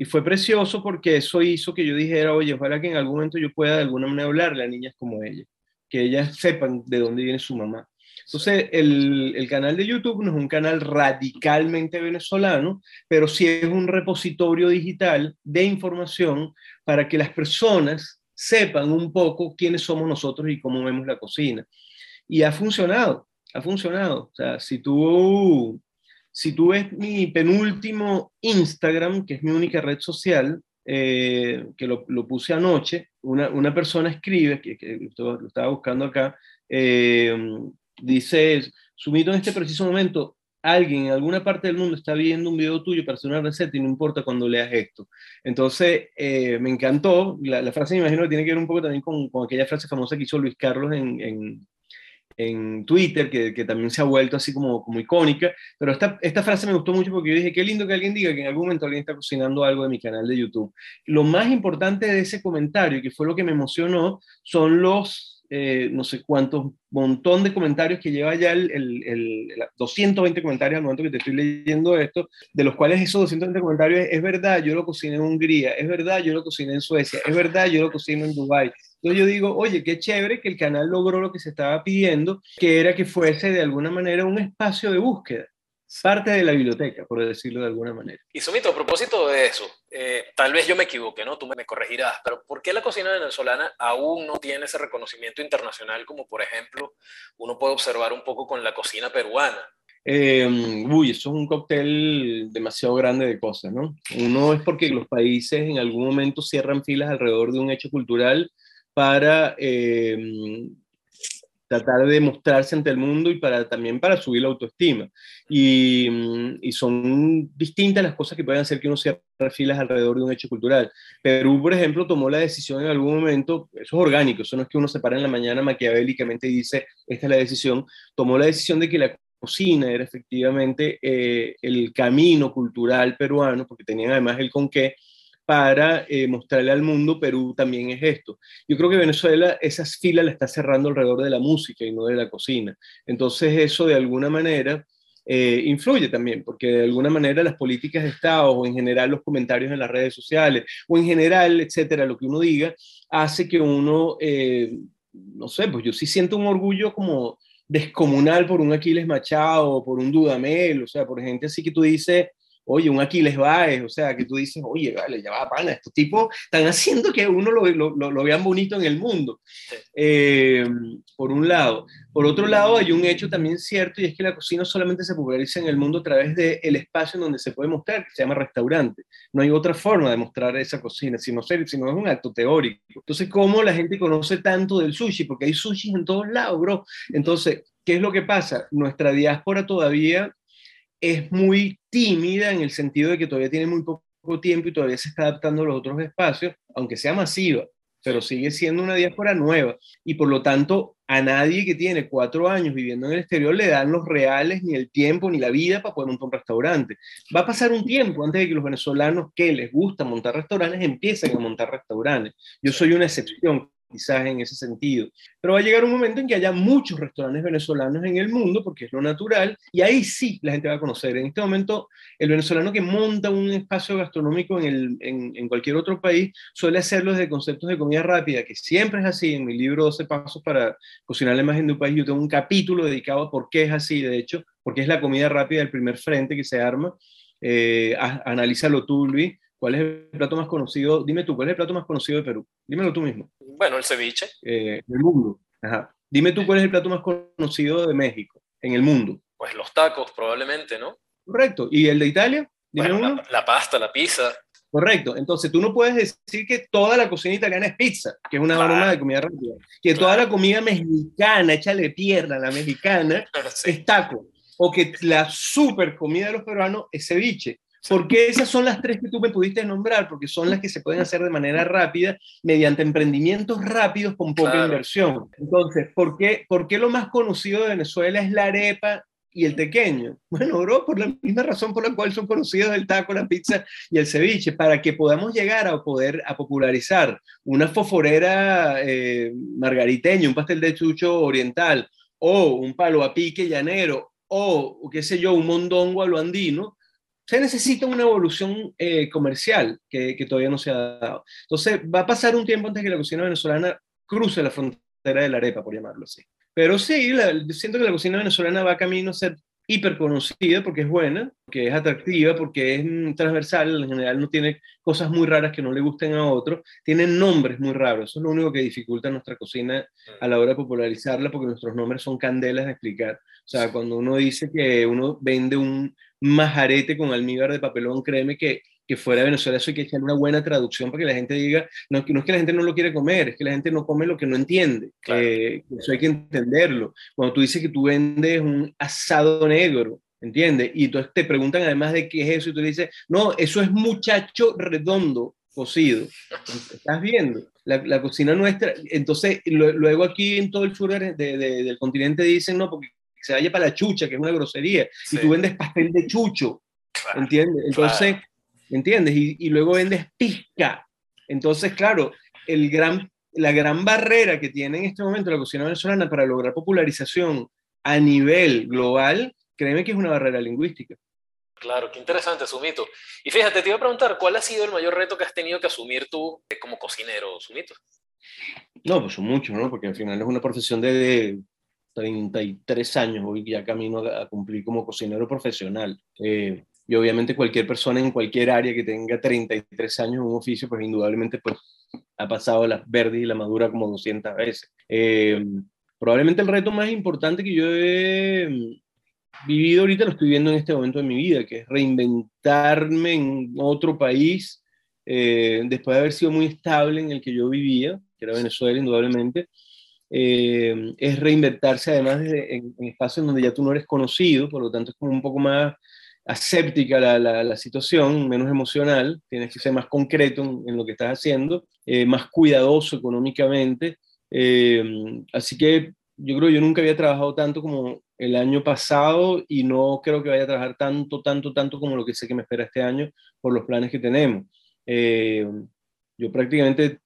y fue precioso porque eso hizo que yo dijera, oye, ojalá que en algún momento yo pueda de alguna manera hablarle a niñas como ella, que ellas sepan de dónde viene su mamá. Entonces, el, el, canal de YouTube no es un canal radicalmente venezolano, pero sí es un repositorio digital de información para que las personas sepan un poco quiénes somos nosotros y cómo vemos la cocina. Y ha funcionado, ha funcionado. O sea, si tú, si tú ves mi penúltimo Instagram, que es mi única red social, eh, que lo, puse anoche, una, una persona escribe, que, que lo, estaba buscando acá, eh, dice, Sumito, en este preciso momento, alguien en alguna parte del mundo está viendo un video tuyo para hacer una receta y no importa cuando leas esto. Entonces, eh, me encantó. La, frase, me imagino que tiene que ver un poco también con, con aquella frase famosa que hizo Luis Carlos en, en Twitter, que, que, también se ha vuelto así como, como icónica. Pero esta, esta frase me gustó mucho porque yo dije, qué lindo que alguien diga que en algún momento alguien está cocinando algo de mi canal de YouTube. Lo más importante de ese comentario, que fue lo que me emocionó, son los eh, no sé cuántos, montón de comentarios que lleva ya el, el, el, 220 comentarios al momento que te estoy leyendo esto, de los cuales esos 220 comentarios es, es, verdad, yo lo cociné en Hungría, es verdad, yo lo cociné en Suecia, es verdad, yo lo cocino en Dubái. Entonces yo digo, oye, qué chévere que el canal logró lo que se estaba pidiendo, que era que fuese de alguna manera un espacio de búsqueda parte de la biblioteca, por decirlo de alguna manera. Y Sumito, a propósito de eso, eh, tal vez yo me equivoque, ¿no? Tú me corregirás, pero ¿por qué la cocina venezolana aún no tiene ese reconocimiento internacional como, por ejemplo, uno puede observar un poco con la cocina peruana? Eh, uy, eso es un cóctel demasiado grande de cosas, ¿no? Uno es porque los países en algún momento cierran filas alrededor de un hecho cultural para eh, tratar de mostrarse ante el mundo y para, también para subir la autoestima. Y, son distintas las cosas que pueden hacer que uno se filas alrededor de un hecho cultural. Perú, por ejemplo, tomó la decisión en algún momento, eso es orgánico, eso no es que uno se para en la mañana maquiavélicamente y dice, esta es la decisión, tomó la decisión de que la cocina era efectivamente eh, el camino cultural peruano, porque tenían además el con qué, para eh, mostrarle al mundo, Perú también es esto. Yo creo que Venezuela esas filas la está cerrando alrededor de la música y no de la cocina. Entonces eso de alguna manera eh, influye también, porque de alguna manera las políticas de Estado o en general los comentarios en las redes sociales o en general, etcétera, lo que uno diga, hace que uno, eh, no sé, pues yo sí siento un orgullo como descomunal por un Aquiles Machado, por un Dudamel, o sea, por gente así que tú dices, oye, un Aquiles Baez, o sea, que tú dices, oye, vale, ya va, pana, estos tipos están haciendo que uno lo, lo, lo, vean bonito en el mundo, eh, por un lado. Por otro lado, hay un hecho también cierto, y es que la cocina solamente se populariza en el mundo a través del el espacio en donde se puede mostrar, que se llama restaurante. No hay otra forma de mostrar esa cocina, sino, sino es un acto teórico. Entonces, ¿cómo la gente conoce tanto del sushi? Porque hay sushi en todos lados, bro. Entonces, ¿qué es lo que pasa? Nuestra diáspora todavía es muy tímida en el sentido de que todavía tiene muy poco tiempo y todavía se está adaptando a los otros espacios, aunque sea masiva, pero sigue siendo una diáspora nueva. Y por lo tanto, a nadie que tiene cuatro años viviendo en el exterior le dan los reales, ni el tiempo, ni la vida para poder montar un restaurante. Va a pasar un tiempo antes de que los venezolanos que les gusta montar restaurantes empiecen a montar restaurantes. Yo soy una excepción quizás en ese sentido. Pero va a llegar un momento en que haya muchos restaurantes venezolanos en el mundo, porque es lo natural, y ahí sí la gente va a conocer. En este momento, el venezolano que monta un espacio gastronómico en, el, en, en cualquier otro país suele hacerlo desde conceptos de comida rápida, que siempre es así. En mi libro 12 Pasos para cocinar la imagen de un país, yo tengo un capítulo dedicado a por qué es así, de hecho, porque es la comida rápida del primer frente que se arma. Eh, analízalo tú, Luis ¿Cuál es el plato más conocido? Dime tú, ¿cuál es el plato más conocido de Perú? Dímelo tú mismo. Bueno, el ceviche. Eh, del mundo. Ajá. Dime tú cuál es el plato más conocido de México, en el mundo. Pues los tacos, probablemente, ¿no? Correcto. ¿Y el de Italia? Dime uno. La, pasta, la pizza. Correcto. Entonces tú no puedes decir que toda la cocina italiana es pizza, que es una claro. de comida rápida. Que toda la comida mexicana, échale pierna a la mexicana, *laughs* es taco. O que la super comida de los peruanos es ceviche. Porque esas son las tres que tú me pudiste nombrar, porque son las que se pueden hacer de manera rápida, mediante emprendimientos rápidos con poca inversión. Entonces, ¿por qué, ¿por qué lo más conocido de Venezuela es la arepa y el tequeño? *laughs* Bueno, bro, por la misma razón por la cual son conocidos el taco, la pizza y el ceviche, para que podamos llegar a poder a popularizar una foforera eh, margariteña, un pastel de chucho oriental, o un palo a pique llanero, o qué sé yo, un mondongo a lo andino, se necesita una evolución eh, comercial que, que, todavía no se ha dado. Entonces, va a pasar un tiempo antes que la cocina venezolana cruce la frontera de la arepa, por llamarlo así. Pero sí, siento que la cocina venezolana va camino a ser hiper conocida porque es buena, porque es atractiva, porque es mm, transversal, en general no tiene cosas muy raras que no le gusten a otros, tiene nombres muy raros, eso es lo único que dificulta nuestra cocina a la hora de popularizarla porque nuestros nombres son candelas de explicar. O sea, cuando uno dice que uno vende un, majarete con almíbar de papelón, créeme que, que fuera de Venezuela eso hay que echar una buena traducción para que la gente diga, no, no es que la gente no lo quiere comer, es que la gente no come lo que no entiende, eh, eso hay que entenderlo. Cuando tú dices que tú vendes un asado negro, ¿entiendes? Y entonces te preguntan además de qué es eso y tú dices, no, eso es muchacho redondo cocido. ¿Estás viendo? La, la cocina nuestra, entonces luego aquí en todo el sur de, del continente dicen, no, porque se vaya para la chucha, que es una grosería, y tú vendes pastel de chucho, ¿entiendes? Entonces, ¿entiendes? Y, luego vendes pizca. Entonces, claro, el gran, la gran barrera que tiene en este momento la cocina venezolana para lograr popularización a nivel global, créeme que es una barrera lingüística. Claro, qué interesante, Sumito. Y fíjate, te iba a preguntar, ¿cuál ha sido el mayor reto que has tenido que asumir tú como cocinero, Sumito? No, pues son muchos, ¿no? Porque al final es una profesión de, 33 años, hoy ya camino a cumplir como cocinero profesional. Eh, y obviamente cualquier persona en cualquier área que tenga 33 años en un oficio, pues indudablemente pues, ha pasado la verde y la madura como 200 veces. Eh, probablemente el reto más importante que yo he mm, vivido ahorita lo estoy viendo en este momento de mi vida, que es reinventarme en otro país, eh, después de haber sido muy estable en el que yo vivía, que era Venezuela indudablemente, eh, es reinvertirse además en, espacios donde ya tú no eres conocido, por lo tanto es como un poco más aséptica la, la, situación, menos emocional, tienes que ser más concreto en, lo que estás haciendo, eh, más cuidadoso económicamente. Eh, así que yo creo que yo nunca había trabajado tanto como el año pasado y no creo que vaya a trabajar tanto, tanto, tanto como lo que sé que me espera este año por los planes que tenemos. yo prácticamente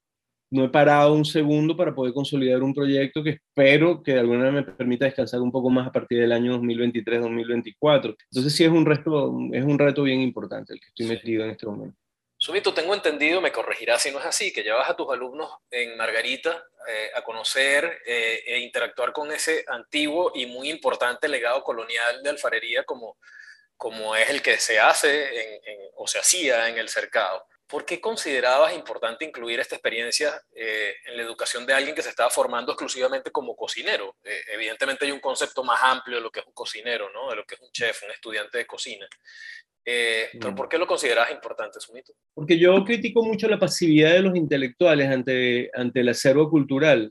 no he parado un segundo para poder consolidar un proyecto que espero que de alguna manera me permita descansar un poco más a partir del año 2023-2024. Entonces sí es un, reto, es un reto bien importante el que estoy metido en este momento. Sumito, tengo entendido, me corregirás si no es así, que llevas a tus alumnos en Margarita eh, a conocer eh, e interactuar con ese antiguo y muy importante legado colonial de alfarería como, como es el que se hace o se hacía en el cercado, ¿por qué considerabas importante incluir esta experiencia eh, en la educación de alguien que se estaba formando exclusivamente como cocinero? Eh, evidentemente hay un concepto más amplio de lo que es un cocinero, ¿no? de lo que es un chef, un estudiante de cocina. Eh, ¿Pero mm. por qué lo considerabas importante, Sumito? Porque yo critico mucho la pasividad de los intelectuales ante, ante el acervo cultural,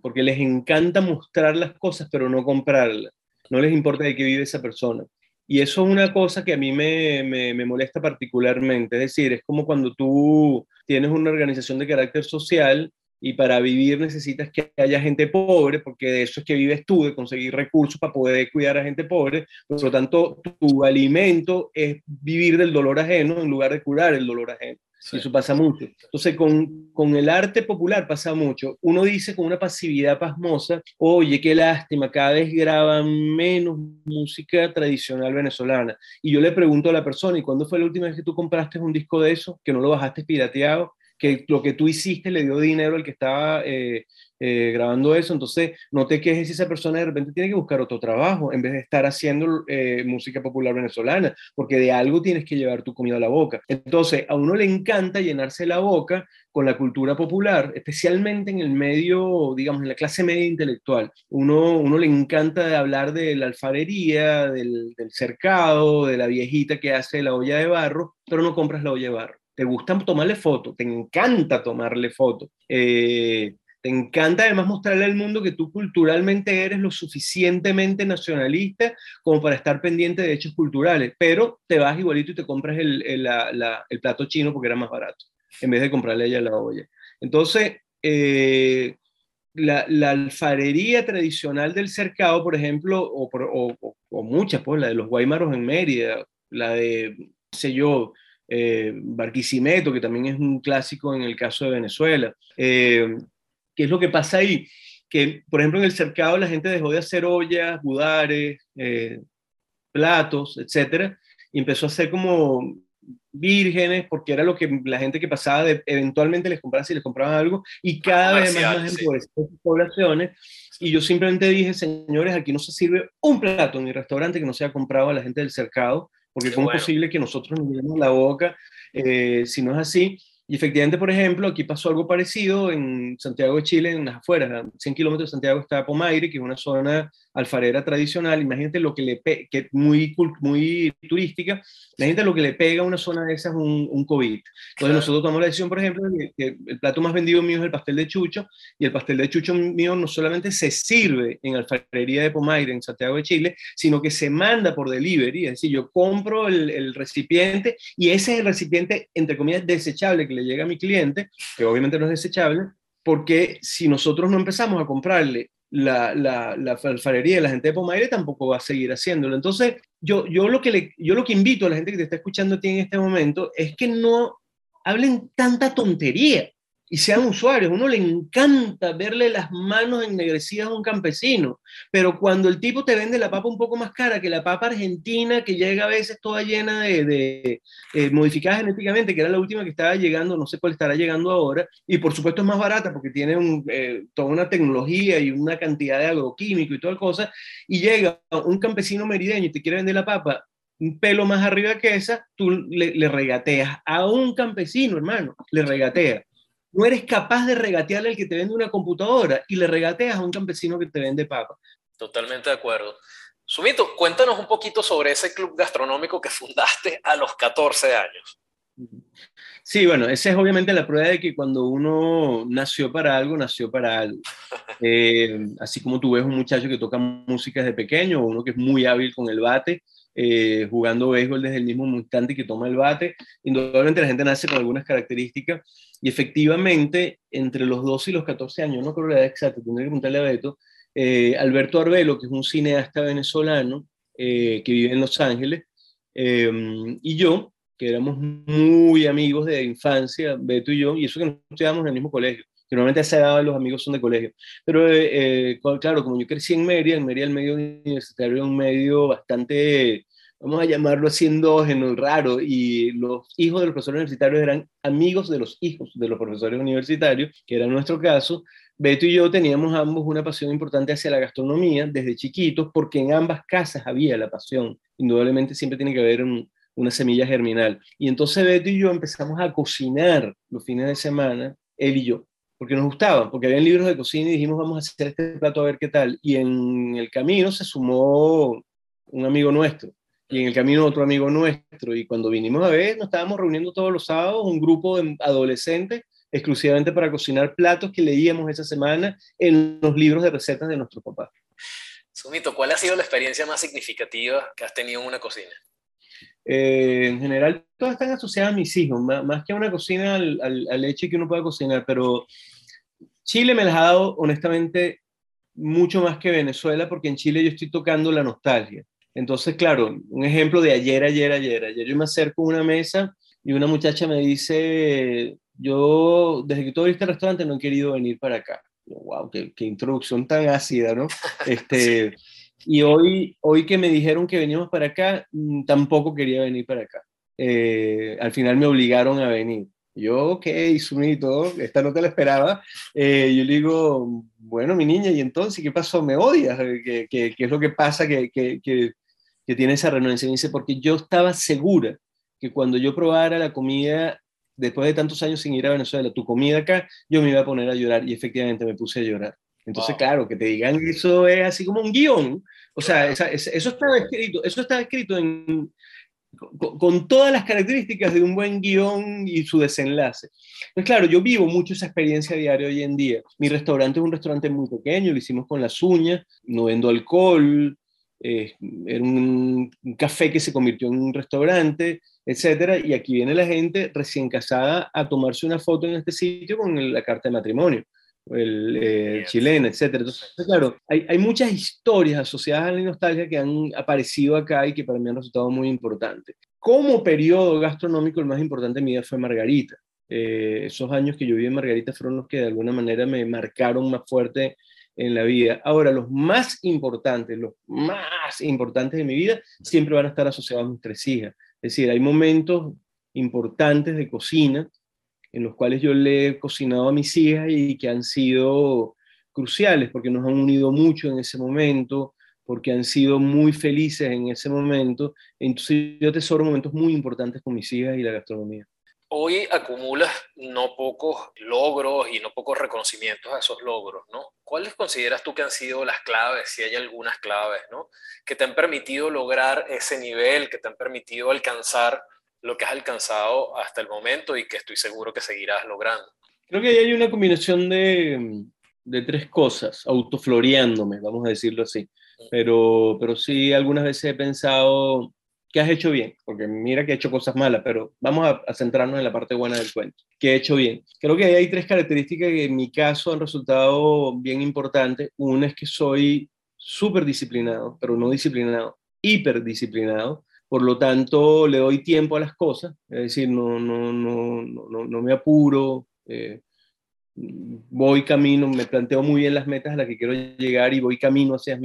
porque les encanta mostrar las cosas pero no comprarlas. No les importa de qué vive esa persona. Y eso es una cosa que a mí me, me, molesta particularmente. Es decir, es como cuando tú tienes una organización de carácter social y para vivir necesitas que haya gente pobre, porque de eso es que vives tú, de conseguir recursos para poder cuidar a gente pobre. Por lo tanto, tu alimento es vivir del dolor ajeno en lugar de curar el dolor ajeno. Y eso pasa mucho. Entonces, con, con, el arte popular pasa mucho. Uno dice con una pasividad pasmosa, oye, qué lástima, cada vez graban menos música tradicional venezolana. Y yo le pregunto a la persona, ¿y cuándo fue la última vez que tú compraste un disco de eso, que no lo bajaste pirateado? que lo que tú hiciste le dio dinero al que estaba eh, eh, grabando eso, entonces no te quejes si esa persona de repente tiene que buscar otro trabajo en vez de estar haciendo eh, música popular venezolana, porque de algo tienes que llevar tu comida a la boca. Entonces, a uno le encanta llenarse la boca con la cultura popular, especialmente en el medio, digamos, en la clase media intelectual. Uno, uno le encanta hablar de la alfarería, del, del cercado, de la viejita que hace la olla de barro, pero no compras la olla de barro te gusta tomarle fotos, te encanta tomarle fotos. Eh, encanta además mostrarle al mundo que tú culturalmente eres lo suficientemente nacionalista como para estar pendiente de hechos culturales, pero te vas igualito y te compras el, el, plato chino porque era más barato, en vez de comprarle a ella la olla. Entonces, eh, la, alfarería tradicional del cercado, por ejemplo, o, o, o, muchas, pues la de los guaymaros en Mérida, la de, sé yo, eh, Barquisimeto, que también es un clásico en el caso de Venezuela. Eh, ¿Qué es lo que pasa ahí? Que, por ejemplo, en el cercado la gente dejó de hacer ollas, budares, eh, platos, etcétera, y empezó a hacer como vírgenes, porque era lo que la gente que pasaba de, eventualmente les compraba si les compraban algo, y cada vez más, más poblaciones. Y yo simplemente dije, señores, aquí no se sirve un plato en mi restaurante que no sea comprado a la gente del cercado, porque ¿cómo es posible que nosotros nos llevemos la boca eh, si no es así? Y efectivamente, por ejemplo, aquí pasó algo parecido en Santiago de Chile, en las afueras, a 100 kilómetros de Santiago está Pomaire, que es una zona alfarera tradicional. Imagínate lo que le pega, que es muy, muy turística, imagínate lo que le pega a una zona de esas un, un COVID. Entonces nosotros tomamos la decisión, por ejemplo, de que el plato más vendido mío es el pastel de chucho, y el pastel de chucho mío no solamente se sirve en alfarería de Pomaire, en Santiago de Chile, sino que se manda por delivery, es decir, yo compro el, el recipiente y ese es el recipiente, entre comillas, desechable que le llega a mi cliente, que obviamente no es desechable, porque si nosotros no empezamos a comprarle la, la, la alfarería de la gente de Pomaire, tampoco va a seguir haciéndolo. Entonces, yo, yo, lo que le, yo lo que invito a la gente que te está escuchando a ti en este momento es que no hablen tanta tontería y sean usuarios. Uno le encanta verle las manos ennegrecidas a un campesino, pero cuando el tipo te vende la papa un poco más cara que la papa argentina, que llega a veces toda llena de, de eh, modificada genéticamente, que era la última que estaba llegando, no sé cuál estará llegando ahora, y por supuesto es más barata porque tiene un, eh, toda una tecnología y una cantidad de agroquímico y toda cosa, y llega un campesino merideño y te quiere vender la papa un pelo más arriba que esa, tú le, le regateas a un campesino, hermano, le regateas no eres capaz de regatearle al que te vende una computadora y le regateas a un campesino que te vende papa. Totalmente de acuerdo. Sumito, cuéntanos un poquito sobre ese club gastronómico que fundaste a los 14 años. Sí, bueno, esa es obviamente la prueba de que cuando uno nació para algo, nació para algo. *laughs* Eh, así como tú ves un muchacho que toca música desde pequeño, uno que es muy hábil con el bate, eh, jugando béisbol desde el mismo instante que toma el bate. Indudablemente la gente nace con algunas características y efectivamente entre los 12 y los 14 años, no creo la edad exacta, tendría que preguntarle a Beto, eh, Alberto Arbelo, que es un cineasta venezolano eh, que vive en Los Ángeles, y yo, que éramos muy amigos de infancia, Beto y yo, y eso que no estudiamos en el mismo colegio. Normalmente a esa edad los amigos son de colegio. Pero claro, como yo crecí en Mérida, en Mérida el medio universitario es un medio bastante vamos a llamarlo así endógeno, raro, y los hijos de los profesores universitarios eran amigos de los hijos de los profesores universitarios, que era nuestro caso, Beto y yo teníamos ambos una pasión importante hacia la gastronomía desde chiquitos, porque en ambas casas había la pasión. Indudablemente siempre tiene que haber una semilla germinal. Y entonces Beto y yo empezamos a cocinar los fines de semana, él y yo, porque nos gustaba, porque había libros de cocina y dijimos vamos a hacer este plato a ver qué tal. Y en el camino se sumó un amigo nuestro, y en el camino otro amigo nuestro. Y cuando vinimos a ver, nos estábamos reuniendo todos los sábados, un grupo de adolescentes exclusivamente para cocinar platos que leíamos esa semana en los libros de recetas de nuestro papá. Sumito, ¿cuál ha sido la experiencia más significativa que has tenido en una cocina? Eh, en general, todas están asociadas a mis hijos, más, que a una cocina, al, al, hecho de que uno pueda cocinar, pero Chile me las ha dado, honestamente, mucho más que Venezuela, porque en Chile yo estoy tocando la nostalgia. Entonces, claro, un ejemplo de ayer, ayer, ayer. Ayer yo me acerco a una mesa y una muchacha me dice, yo desde que tú abriste el restaurante no he querido venir para acá. Wow, qué, qué introducción tan ácida, ¿no? *laughs* Este, Y hoy, hoy que me dijeron que veníamos para acá, mm, tampoco quería venir para acá. Eh, al final me obligaron a venir. Yo, ok, Sumito, esta no te la esperaba. Eh, yo le digo, bueno, mi niña, ¿y entonces qué pasó? ¿Me odias? ¿Qué, qué, qué es lo que pasa que, que, que, que tiene esa renuncia? Y me dice, porque yo estaba segura que cuando yo probara la comida después de tantos años sin ir a Venezuela, tu comida acá, yo me iba a poner a llorar y efectivamente me puse a llorar. Entonces, claro, que te digan eso es así como un guion. O sea, eso estaba escrito, eso está escrito en, con, todas las características de un buen guion y su desenlace. Entonces, claro, yo vivo mucho esa experiencia diaria hoy en día. Mi restaurante es un restaurante muy pequeño, lo hicimos con las uñas, no vendo alcohol, eh, era un, café que se convirtió en un restaurante, etcétera, y aquí viene la gente recién casada a tomarse una foto en este sitio con la carta de matrimonio, el eh, chileno, etcétera. Entonces, claro, hay, hay, muchas historias asociadas a la nostalgia que han aparecido acá y que para mí han resultado muy importantes. Como periodo gastronómico, el más importante de mi vida fue Margarita. Eh, esos años que yo viví en Margarita fueron los que de alguna manera me marcaron más fuerte en la vida. Ahora, los más importantes, los más importantes de mi vida, siempre van a estar asociados a mis tres hijas. Es decir, hay momentos importantes de cocina en los cuales yo le he cocinado a mis hijas y que han sido cruciales porque nos han unido mucho en ese momento, porque han sido muy felices en ese momento. Entonces yo tesoro momentos muy importantes con mis hijas y la gastronomía hoy acumulas no pocos logros y no pocos reconocimientos a esos logros, ¿no? ¿Cuáles consideras tú que han sido las claves, si hay algunas claves, ¿no? Que te han permitido lograr ese nivel, que te han permitido alcanzar lo que has alcanzado hasta el momento y que estoy seguro que seguirás logrando. Creo que hay una combinación de, de tres cosas, autofloreándome, vamos a decirlo así. Pero, pero sí, algunas veces he pensado, ¿Qué has hecho bien? Porque mira que he hecho cosas malas, pero vamos a, centrarnos en la parte buena del cuento. ¿Qué he hecho bien? Creo que hay tres características que en mi caso han resultado bien importantes. Una es que soy súper disciplinado, pero no disciplinado, hiperdisciplinado. Por lo tanto, le doy tiempo a las cosas, es decir, no, no, no, no, no me apuro, eh, voy camino, me planteo muy bien las metas a las que quiero llegar y voy camino hacia,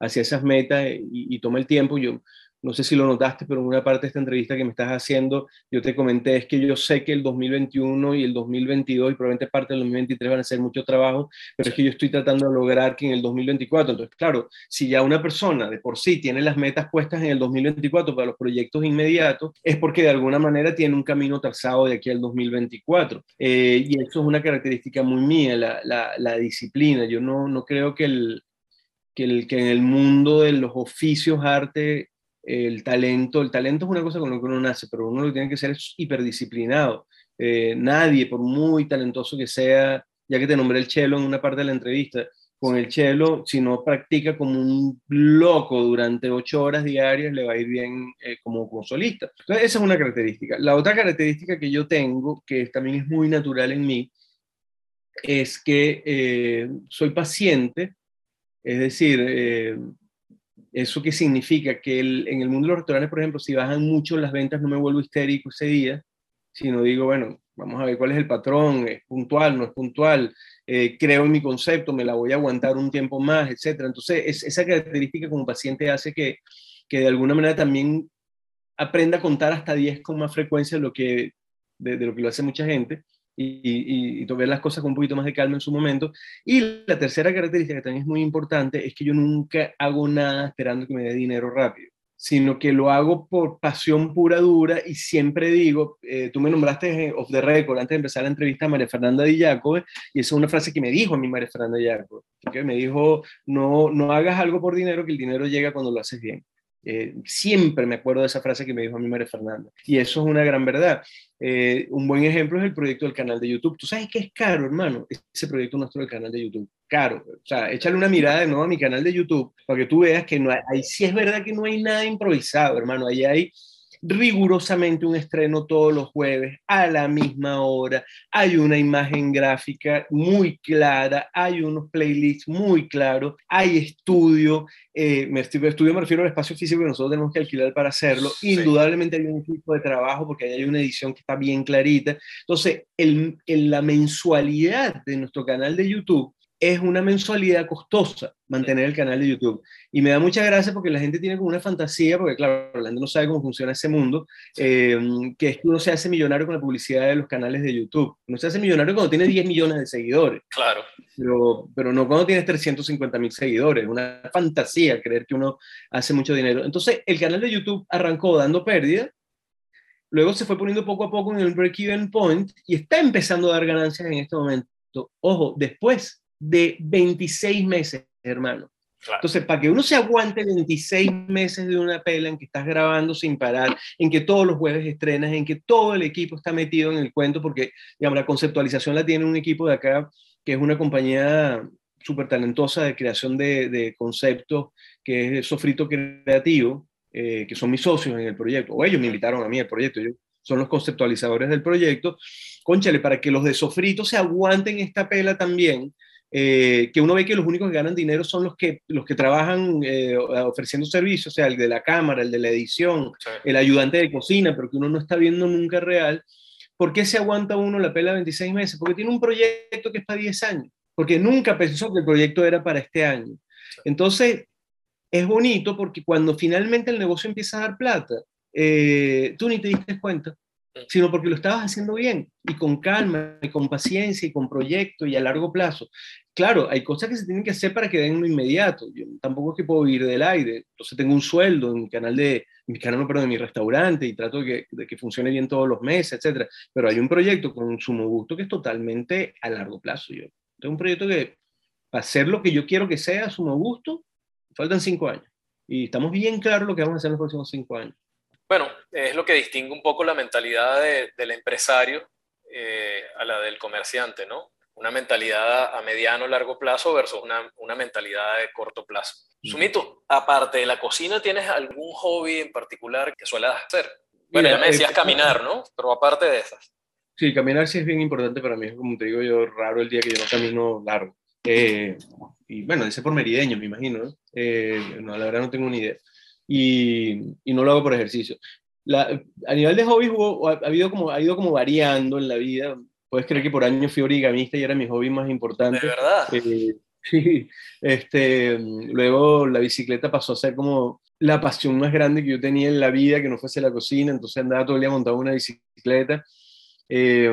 hacia esas metas y, y toma el tiempo. Yo no sé si lo notaste, pero en una parte de esta entrevista que me estás haciendo, yo te comenté, es que yo sé que el 2021 y el 2022 y probablemente parte del 2023 van a ser mucho trabajo, pero es que yo estoy tratando de lograr que en el 2024, entonces claro, si ya una persona de por sí tiene las metas puestas en el 2024 para los proyectos inmediatos, es porque de alguna manera tiene un camino trazado de aquí al 2024. Eh, y eso es una característica muy mía, la, la, la disciplina. Yo no, no creo que el, que, el, que en el mundo de los oficios, arte, el talento, el talento es una cosa con lo que uno nace, pero uno lo tiene que ser es hiperdisciplinado. Eh, nadie, por muy talentoso que sea, ya que te nombré el chelo en una parte de la entrevista, con el chelo, si no practica como un loco durante ocho horas diarias, le va a ir bien eh, como, como solista. Entonces, esa es una característica. La otra característica que yo tengo, que también es muy natural en mí, es que eh, soy paciente, es decir, ¿Eso qué significa? Que en el mundo de los restaurantes, por ejemplo, si bajan mucho las ventas, no me vuelvo histérico ese día, sino digo, bueno, vamos a ver cuál es el patrón, es puntual, no es puntual, eh, creo en mi concepto, me la voy a aguantar un tiempo más, etc. Entonces, esa característica como paciente hace que, que de alguna manera también aprenda a contar hasta 10 con más frecuencia de lo que, de, lo que lo hace mucha gente y, y, ver las cosas con un poquito más de calma en su momento. Y la tercera característica que también es muy importante es que yo nunca hago nada esperando que me dé dinero rápido sino que lo hago por pasión pura dura y siempre digo, eh, tú me nombraste eh, off the record antes de empezar la entrevista a María Fernanda Di Jacob, y esa es una frase que me dijo a mí María Fernanda Di Jacob, que me dijo, no, no hagas algo por dinero, que el dinero llega cuando lo haces bien. Eh, siempre me acuerdo de esa frase que me dijo a mí María Fernanda. Y eso es una gran verdad. Eh, un buen ejemplo es el proyecto del canal de YouTube. ¿Tú sabes qué es caro, hermano? Ese proyecto nuestro del canal de YouTube. Caro. O sea, échale una mirada de nuevo a mi canal de YouTube para que tú veas que no hay, ahí sí es verdad que no hay nada improvisado, hermano. Ahí hay rigurosamente un estreno todos los jueves a la misma hora, hay una imagen gráfica muy clara, hay unos playlists muy claros, hay estudio, eh, me estudio me refiero al espacio físico que nosotros tenemos que alquilar para hacerlo, indudablemente hay un equipo de trabajo porque hay una edición que está bien clarita, entonces el, en la mensualidad de nuestro canal de YouTube es una mensualidad costosa mantener el canal de YouTube. Y me da mucha gracia porque la gente tiene como una fantasía, porque claro, la gente no sabe cómo funciona ese mundo, eh, que es que uno se hace millonario con la publicidad de los canales de YouTube. Uno se hace millonario cuando tiene 10 millones de seguidores. Claro. Pero, pero no cuando tienes 350 mil seguidores. Es una fantasía creer que uno hace mucho dinero. Entonces, el canal de YouTube arrancó dando pérdida, luego se fue poniendo poco a poco en el break-even point y está empezando a dar ganancias en este momento. Ojo, después de 26 meses, hermano. Entonces, para que uno se aguante 26 meses de una pela en que estás grabando sin parar, en que todos los jueves estrenas, en que todo el equipo está metido en el cuento, porque, digamos, la conceptualización la tiene un equipo de acá, que es una compañía súper talentosa de creación de, conceptos, que es Sofrito Creativo, eh, que son mis socios en el proyecto, o ellos me invitaron a mí al proyecto, ellos son los conceptualizadores del proyecto. Conchale, para que los de Sofrito se aguanten esta pela también, eh, que uno ve que los únicos que ganan dinero son los que, los que trabajan eh, ofreciendo servicios, o sea, el de la cámara, el de la edición, el ayudante de cocina, pero que uno no está viendo nunca real. ¿Por qué se aguanta uno la pela 26 meses? Porque tiene un proyecto que es para 10 años, porque nunca pensó que el proyecto era para este año. Entonces, es bonito porque cuando finalmente el negocio empieza a dar plata, eh, tú ni te diste cuenta sino porque lo estabas haciendo bien y con calma y con paciencia y con proyecto y a largo plazo. Claro, hay cosas que se tienen que hacer para que den lo inmediato. Yo tampoco es que puedo vivir del aire. Entonces tengo un sueldo en mi canal de mi canal, no, de mi restaurante y trato de que, de que funcione bien todos los meses, etcétera. Pero hay un proyecto con un sumo gusto que es totalmente a largo plazo. Yo tengo un proyecto que para hacer lo que yo quiero que sea a sumo gusto, faltan cinco años. Y estamos bien claros lo que vamos a hacer en los próximos cinco años. Bueno, es lo que distingue un poco la mentalidad del empresario eh, a la del comerciante, ¿no? Una mentalidad a mediano o largo plazo versus una, una mentalidad de corto plazo. Sumito, aparte de la cocina, ¿tienes algún hobby en particular que suelas hacer? Bueno, ya me decías eh, caminar, ¿no? Pero aparte de esas. Sí, caminar sí es bien importante para mí. Como te digo yo, raro el día que yo no camino largo. Eh, y bueno, ese por merideño, me imagino. ¿no? no, la verdad no tengo ni idea y, y no lo hago por ejercicio. La, a nivel de hobbies ha, habido como, ha ido como variando en la vida. Puedes creer que por años fui origamista y era mi hobby más importante. ¿De verdad? Eh, *laughs* sí. Este, luego la bicicleta pasó a ser como la pasión más grande que yo tenía en la vida, que no fuese la cocina, entonces andaba todo el día montado una bicicleta. Eh,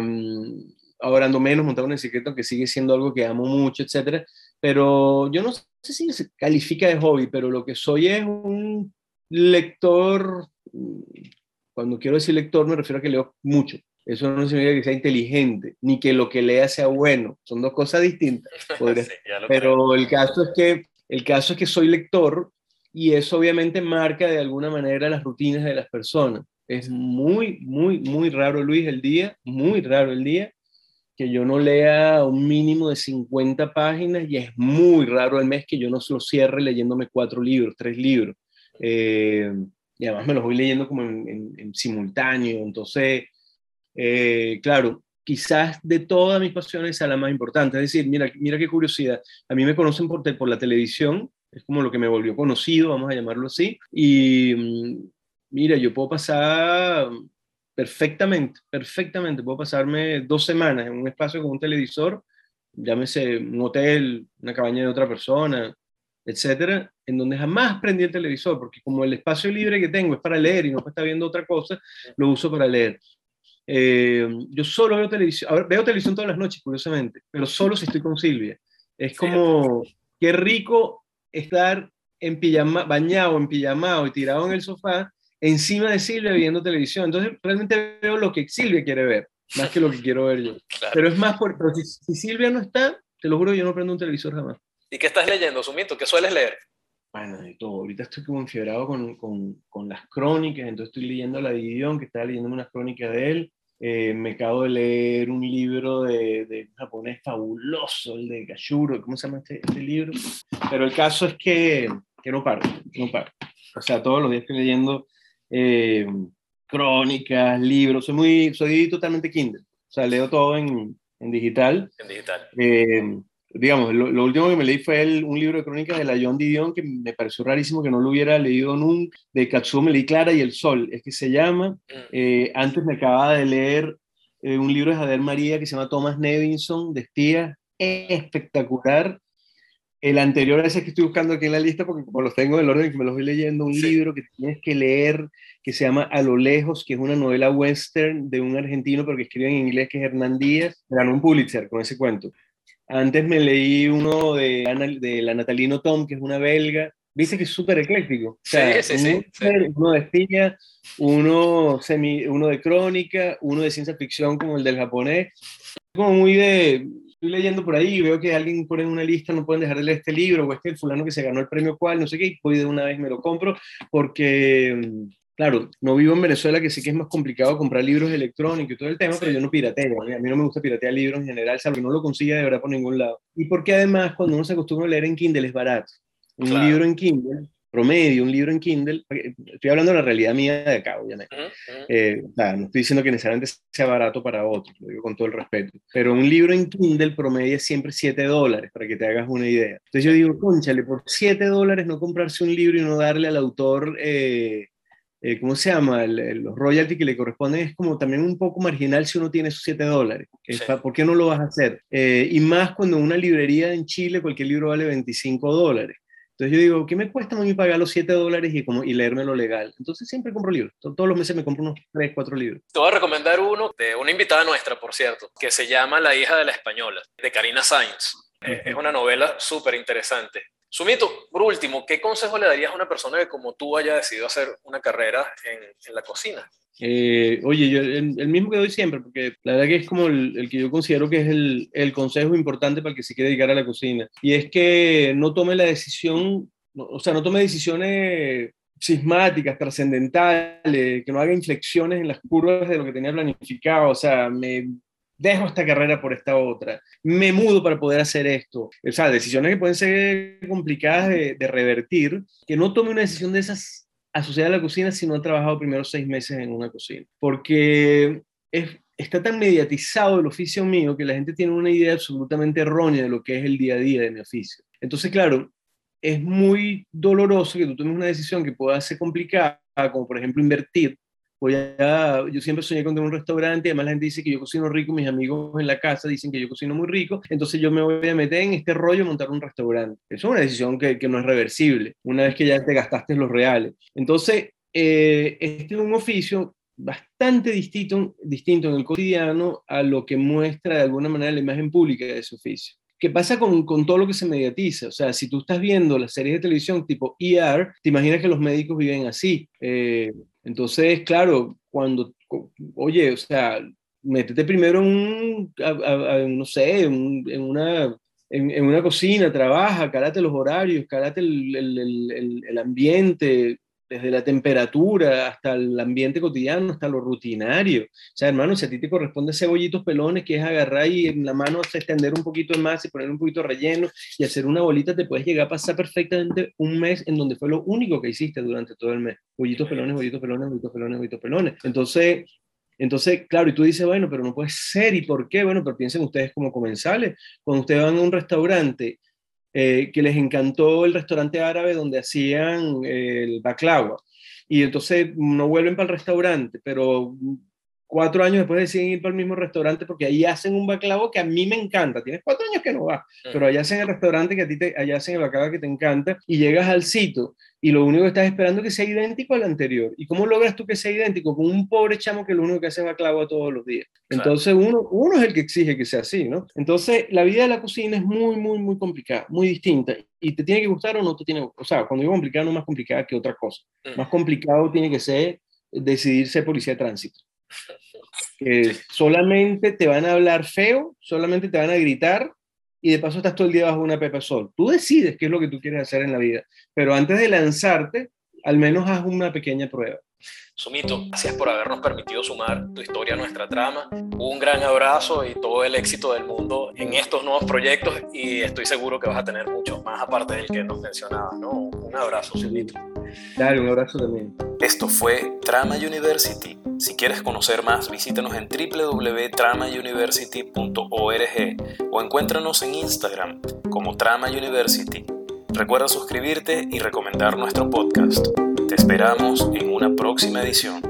ahora ando menos montado una bicicleta, aunque sigue siendo algo que amo mucho, etcétera. Pero yo no sé si se califica de hobby, pero lo que soy es un lector, cuando quiero decir lector me refiero a que leo mucho. Eso no significa que sea inteligente, ni que lo que lea sea bueno. Son dos cosas distintas. *laughs* Pero el caso, es que, el caso es que soy lector y eso obviamente marca de alguna manera las rutinas de las personas. Es muy, muy, muy raro, Luis, el día, muy raro el día que yo no lea un mínimo de 50 páginas y es muy raro el mes que yo no se lo cierre leyéndome cuatro libros, tres libros. Eh, y además me los voy leyendo como en, simultáneo. Entonces, eh, claro, quizás de todas mis pasiones sea la más importante. Es decir, mira, mira qué curiosidad. A mí me conocen por, por la televisión, es como lo que me volvió conocido, vamos a llamarlo así. Y mm, mira, yo puedo pasar perfectamente, perfectamente, puedo pasarme dos semanas en un espacio con un televisor, llámese un hotel, una cabaña de otra persona, etcétera, en donde jamás prendí el televisor, porque como el espacio libre que tengo es para leer y no para estar viendo otra cosa, lo uso para leer. Eh, yo solo veo televisión, veo televisión todas las noches, curiosamente, pero solo si estoy con Silvia. Es como, qué rico estar en pijama, bañado, en pijamado y tirado en el sofá, encima de Silvia viendo televisión. Entonces, realmente veo lo que Silvia quiere ver, más que lo que quiero ver yo. *laughs* Pero es más, por, si, si, Silvia no está, te lo juro, yo no prendo un televisor jamás. ¿Y qué estás leyendo, Sumito? ¿Qué sueles leer? Bueno, de todo. Ahorita estoy como enfiebrado con, con, con las crónicas, entonces estoy leyendo la de que estaba leyendo unas crónicas de él. Eh, me acabo de leer un libro de, de, japonés fabuloso, el de Gashuro, ¿cómo se llama este, este, libro? Pero el caso es que, que, no paro, no paro. O sea, todos los días estoy leyendo eh, crónicas, libros, soy, muy, soy totalmente Kindle, o sea, leo todo en, en digital. En digital. Eh, digamos, lo, último que me leí fue el, un libro de crónicas de la John Didion que me pareció rarísimo que no lo hubiera leído nunca, de Katsuo leí Clara y el Sol, es que se llama. Mm. Eh, antes me acababa de leer eh, un libro de Javier María que se llama Thomas Nevinson, de espías, espectacular. El anterior a ese que estoy buscando aquí en la lista, porque como los tengo en el orden que me los voy leyendo, un libro que tienes que leer, que se llama A lo lejos, que es una novela western de un argentino, pero que escribe en inglés, que es Hernán Díaz, ganó un Pulitzer con ese cuento. Antes me leí uno de, de la Natalino Tom, que es una belga. Viste que es súper ecléctico. sí, sí, sí, Uno de espía, uno, semi, uno de crónica, uno de ciencia ficción como el del japonés. Como muy de... Estoy leyendo por ahí y veo que alguien pone en una lista, no pueden dejar de leer este libro, o este el fulano que se ganó el premio cual, no sé qué, y voy de una vez me lo compro, porque Claro, no vivo en Venezuela, que sí que es más complicado comprar libros electrónicos y todo el tema, pero yo no pirateo. A mí no me gusta piratear libros en general, salvo que no lo consiga de verdad por ningún lado. Y porque además, cuando uno se acostumbra a leer en Kindle, es barato. Un libro en Kindle, promedio, un libro en Kindle, estoy hablando de la realidad mía de acá, obviamente. Eh, no estoy diciendo que necesariamente sea barato para otros, lo digo con todo el respeto. Pero un libro en Kindle promedio es siempre 7 dólares, para que te hagas una idea. Entonces yo digo, conchale, por 7 dólares no comprarse un libro y no darle al autor. Eh, eh, ¿cómo se llama? los royalties que le corresponden es como también un poco marginal si uno tiene esos 7 dólares. ¿Por qué no lo vas a hacer? Eh, y más cuando una librería en Chile cualquier libro vale 25 dólares. Entonces yo digo, ¿qué me cuesta a mí pagar los 7 dólares y, como, y leérmelo legal? Entonces siempre compro libros. Todos los meses me compro unos 3, 4 libros. Te voy a recomendar uno de una invitada nuestra, por cierto, que se llama La hija de la española, de Karina Sainz. Es una novela súper interesante. Sumito, por último, ¿qué consejo le darías a una persona que como tú haya decidido hacer una carrera en, la cocina? Eh, oye, yo el, mismo que doy siempre, porque la verdad que es como el, que yo considero que es el, consejo importante para el que se quiere dedicar a la cocina. Y es que no tome la decisión, o sea, no tome decisiones sismáticas, trascendentales, que no haga inflexiones en las curvas de lo que tenía planificado. O sea, me dejo esta carrera por esta otra, me mudo para poder hacer esto. O sea, decisiones que pueden ser complicadas de, revertir, que no tome una decisión de esas asociada a la cocina si no ha trabajado primero seis meses en una cocina. Porque es, está tan mediatizado el oficio mío que la gente tiene una idea absolutamente errónea de lo que es el día a día de mi oficio. Entonces, claro, es muy doloroso que tú tomes una decisión que pueda ser complicada, como por ejemplo invertir voy a, yo siempre soñé con tener un restaurante, además la gente dice que yo cocino rico, mis amigos en la casa dicen que yo cocino muy rico, entonces yo me voy a meter en este rollo de montar un restaurante. Eso es una decisión que, que no es reversible, una vez que ya te gastaste los reales. Entonces, eh, este es un oficio bastante distinto, distinto en el cotidiano a lo que muestra de alguna manera la imagen pública de ese oficio. ¿Qué pasa con, con, todo lo que se mediatiza? O sea, si tú estás viendo las series de televisión tipo ER, te imaginas que los médicos viven así. Eh, entonces, claro, cuando, oye, o sea, métete primero en un, no sé, en, una, en, una cocina, trabaja, cálate los horarios, cálate el, el, el, ambiente, desde la temperatura hasta el ambiente cotidiano, hasta lo rutinario. O sea, hermano, si a ti te corresponde cebollitos pelones, que es agarrar y en la mano extender un poquito más y poner un poquito relleno y hacer una bolita, te puedes llegar a pasar perfectamente un mes en donde fue lo único que hiciste durante todo el mes. Bollitos pelones, bollitos pelones, bollitos pelones, bollitos pelones. Entonces, entonces, claro, y tú dices, bueno, pero no puede ser, ¿y por qué? Bueno, pero piensen ustedes como comensales. Cuando ustedes van a un restaurante eh, que les encantó el restaurante árabe donde hacían el baklava. Y entonces no vuelven para el restaurante, pero cuatro años después deciden ir para el mismo restaurante porque ahí hacen un baclavo que a mí me encanta. Tienes cuatro años que no vas, pero allá hacen el restaurante que a ti te, allá hacen el baclavo que te encanta y llegas al sitio y lo único que estás esperando es que sea idéntico al anterior. ¿Y cómo logras tú que sea idéntico? Con un pobre chamo que lo único que hace es baclavo todos los días. Entonces uno, uno es el que exige que sea así, ¿no? Entonces la vida de la cocina es muy, muy, muy complicada, muy distinta. Y te tiene que gustar o no te tiene O sea, cuando digo complicada, no es más complicada que otra cosa. Más complicado tiene que ser decidir ser policía de tránsito que solamente te van a hablar feo, solamente te van a gritar y de paso estás todo el día bajo una pepa sol. Tú decides qué es lo que tú quieres hacer en la vida, pero antes de lanzarte, al menos haz una pequeña prueba. Sumito, gracias por habernos permitido sumar tu historia a nuestra trama. Un gran abrazo y todo el éxito del mundo en estos nuevos proyectos y estoy seguro que vas a tener muchos más aparte del que nos mencionabas, ¿no? Un abrazo, Sumito. Dale, un abrazo también. Esto fue Trama University. Si quieres conocer más, visítanos en www.tramauniversity.org o encuéntranos en Instagram como Trama University. Recuerda suscribirte y recomendar nuestro podcast. Te esperamos en una próxima edición.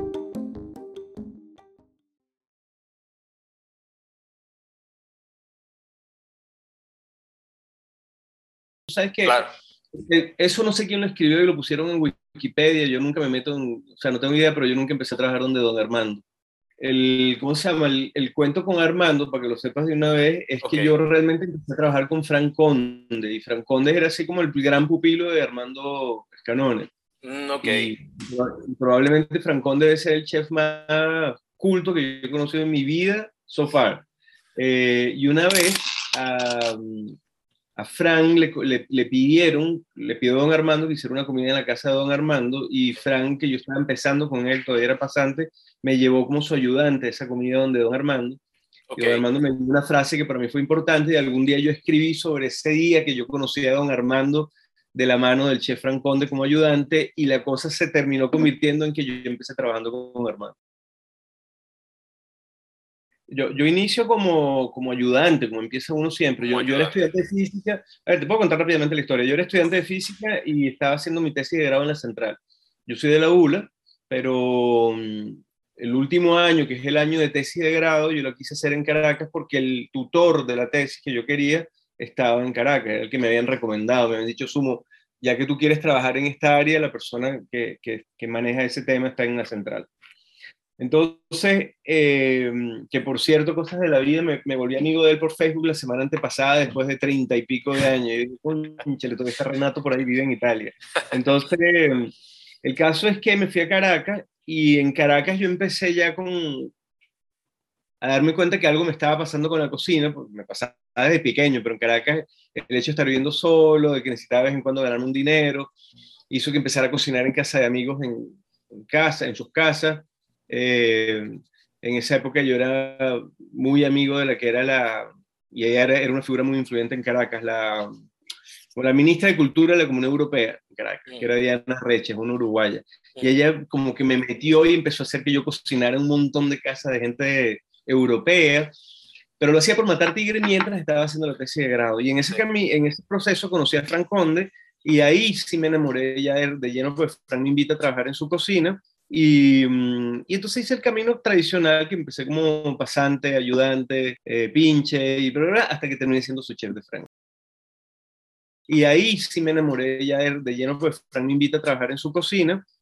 ¿Sabes qué? Claro. Eso no sé quién lo escribió y lo pusieron en Wikipedia. Yo nunca me meto en, o sea, no tengo idea, pero yo nunca empecé a trabajar donde Don Armando. El, ¿cómo se llama? El, cuento con Armando, para que lo sepas de una vez, es que yo realmente empecé a trabajar con Frank Conde, y Frank Conde era así como el gran pupilo de Armando Escanone. Mm, ok. probablemente Francón debe ser el chef más culto que yo he conocido en mi vida so far. Eh, y una vez a, a Frank le, le, pidieron, le pidió a don Armando que hiciera una comida en la casa de don Armando y Frank, que yo estaba empezando con él, todavía era pasante, me llevó como su ayudante a esa comida donde don Armando. Y don Armando me dio una frase que para mí fue importante y algún día yo escribí sobre ese día que yo conocí a don Armando de la mano del chef Frank Conde como ayudante y la cosa se terminó convirtiendo en que yo empecé trabajando con Armando. Yo, yo inicio como, como ayudante, como empieza uno siempre. Yo, yo era estudiante de física. A ver, te puedo contar rápidamente la historia. Yo era estudiante de física y estaba haciendo mi tesis de grado en la central. Yo soy de la ULA, pero mm, el último año, que es el año de tesis de grado, yo lo quise hacer en Caracas porque el tutor de la tesis que yo quería estaba en Caracas, era el que me habían recomendado, me habían dicho, Sumo, ya que tú quieres trabajar en esta área, la persona que, que, maneja ese tema está en la central. Entonces, eh, que por cierto, cosas de la vida, me, me, volví amigo de él por Facebook la semana antepasada, después de treinta y pico de años. Y dije, le está Renato por ahí, vive en Italia. Entonces, el caso es que me fui a Caracas y en Caracas yo empecé ya con, a darme cuenta que algo me estaba pasando con la cocina, porque me pasaba desde pequeño, pero en Caracas el hecho de estar viviendo solo, de que necesitaba de vez en cuando ganar un dinero, hizo que empezara a cocinar en casa de amigos en, casa, en sus casas. Eh, en esa época yo era muy amigo de la que era la, y ella era, una figura muy influyente en Caracas, la, la ministra de Cultura de la Comunidad Europea, en Caracas, que era Diana Reches, una uruguaya. Y ella como que me metió y empezó a hacer que yo cocinara un montón de casas de gente europea, pero lo hacía por matar tigre mientras estaba haciendo la tesis de grado. Y en ese, en ese proceso conocí a Frank Conde y ahí sí me enamoré ya de, lleno, pues Frank me invita a trabajar en su cocina. Y, mm, y, entonces hice el camino tradicional que empecé como pasante, ayudante, eh, pinche, y hasta que terminé siendo su chef de Frank. Y ahí sí me enamoré ya de, lleno, pues Frank me invita a trabajar en su cocina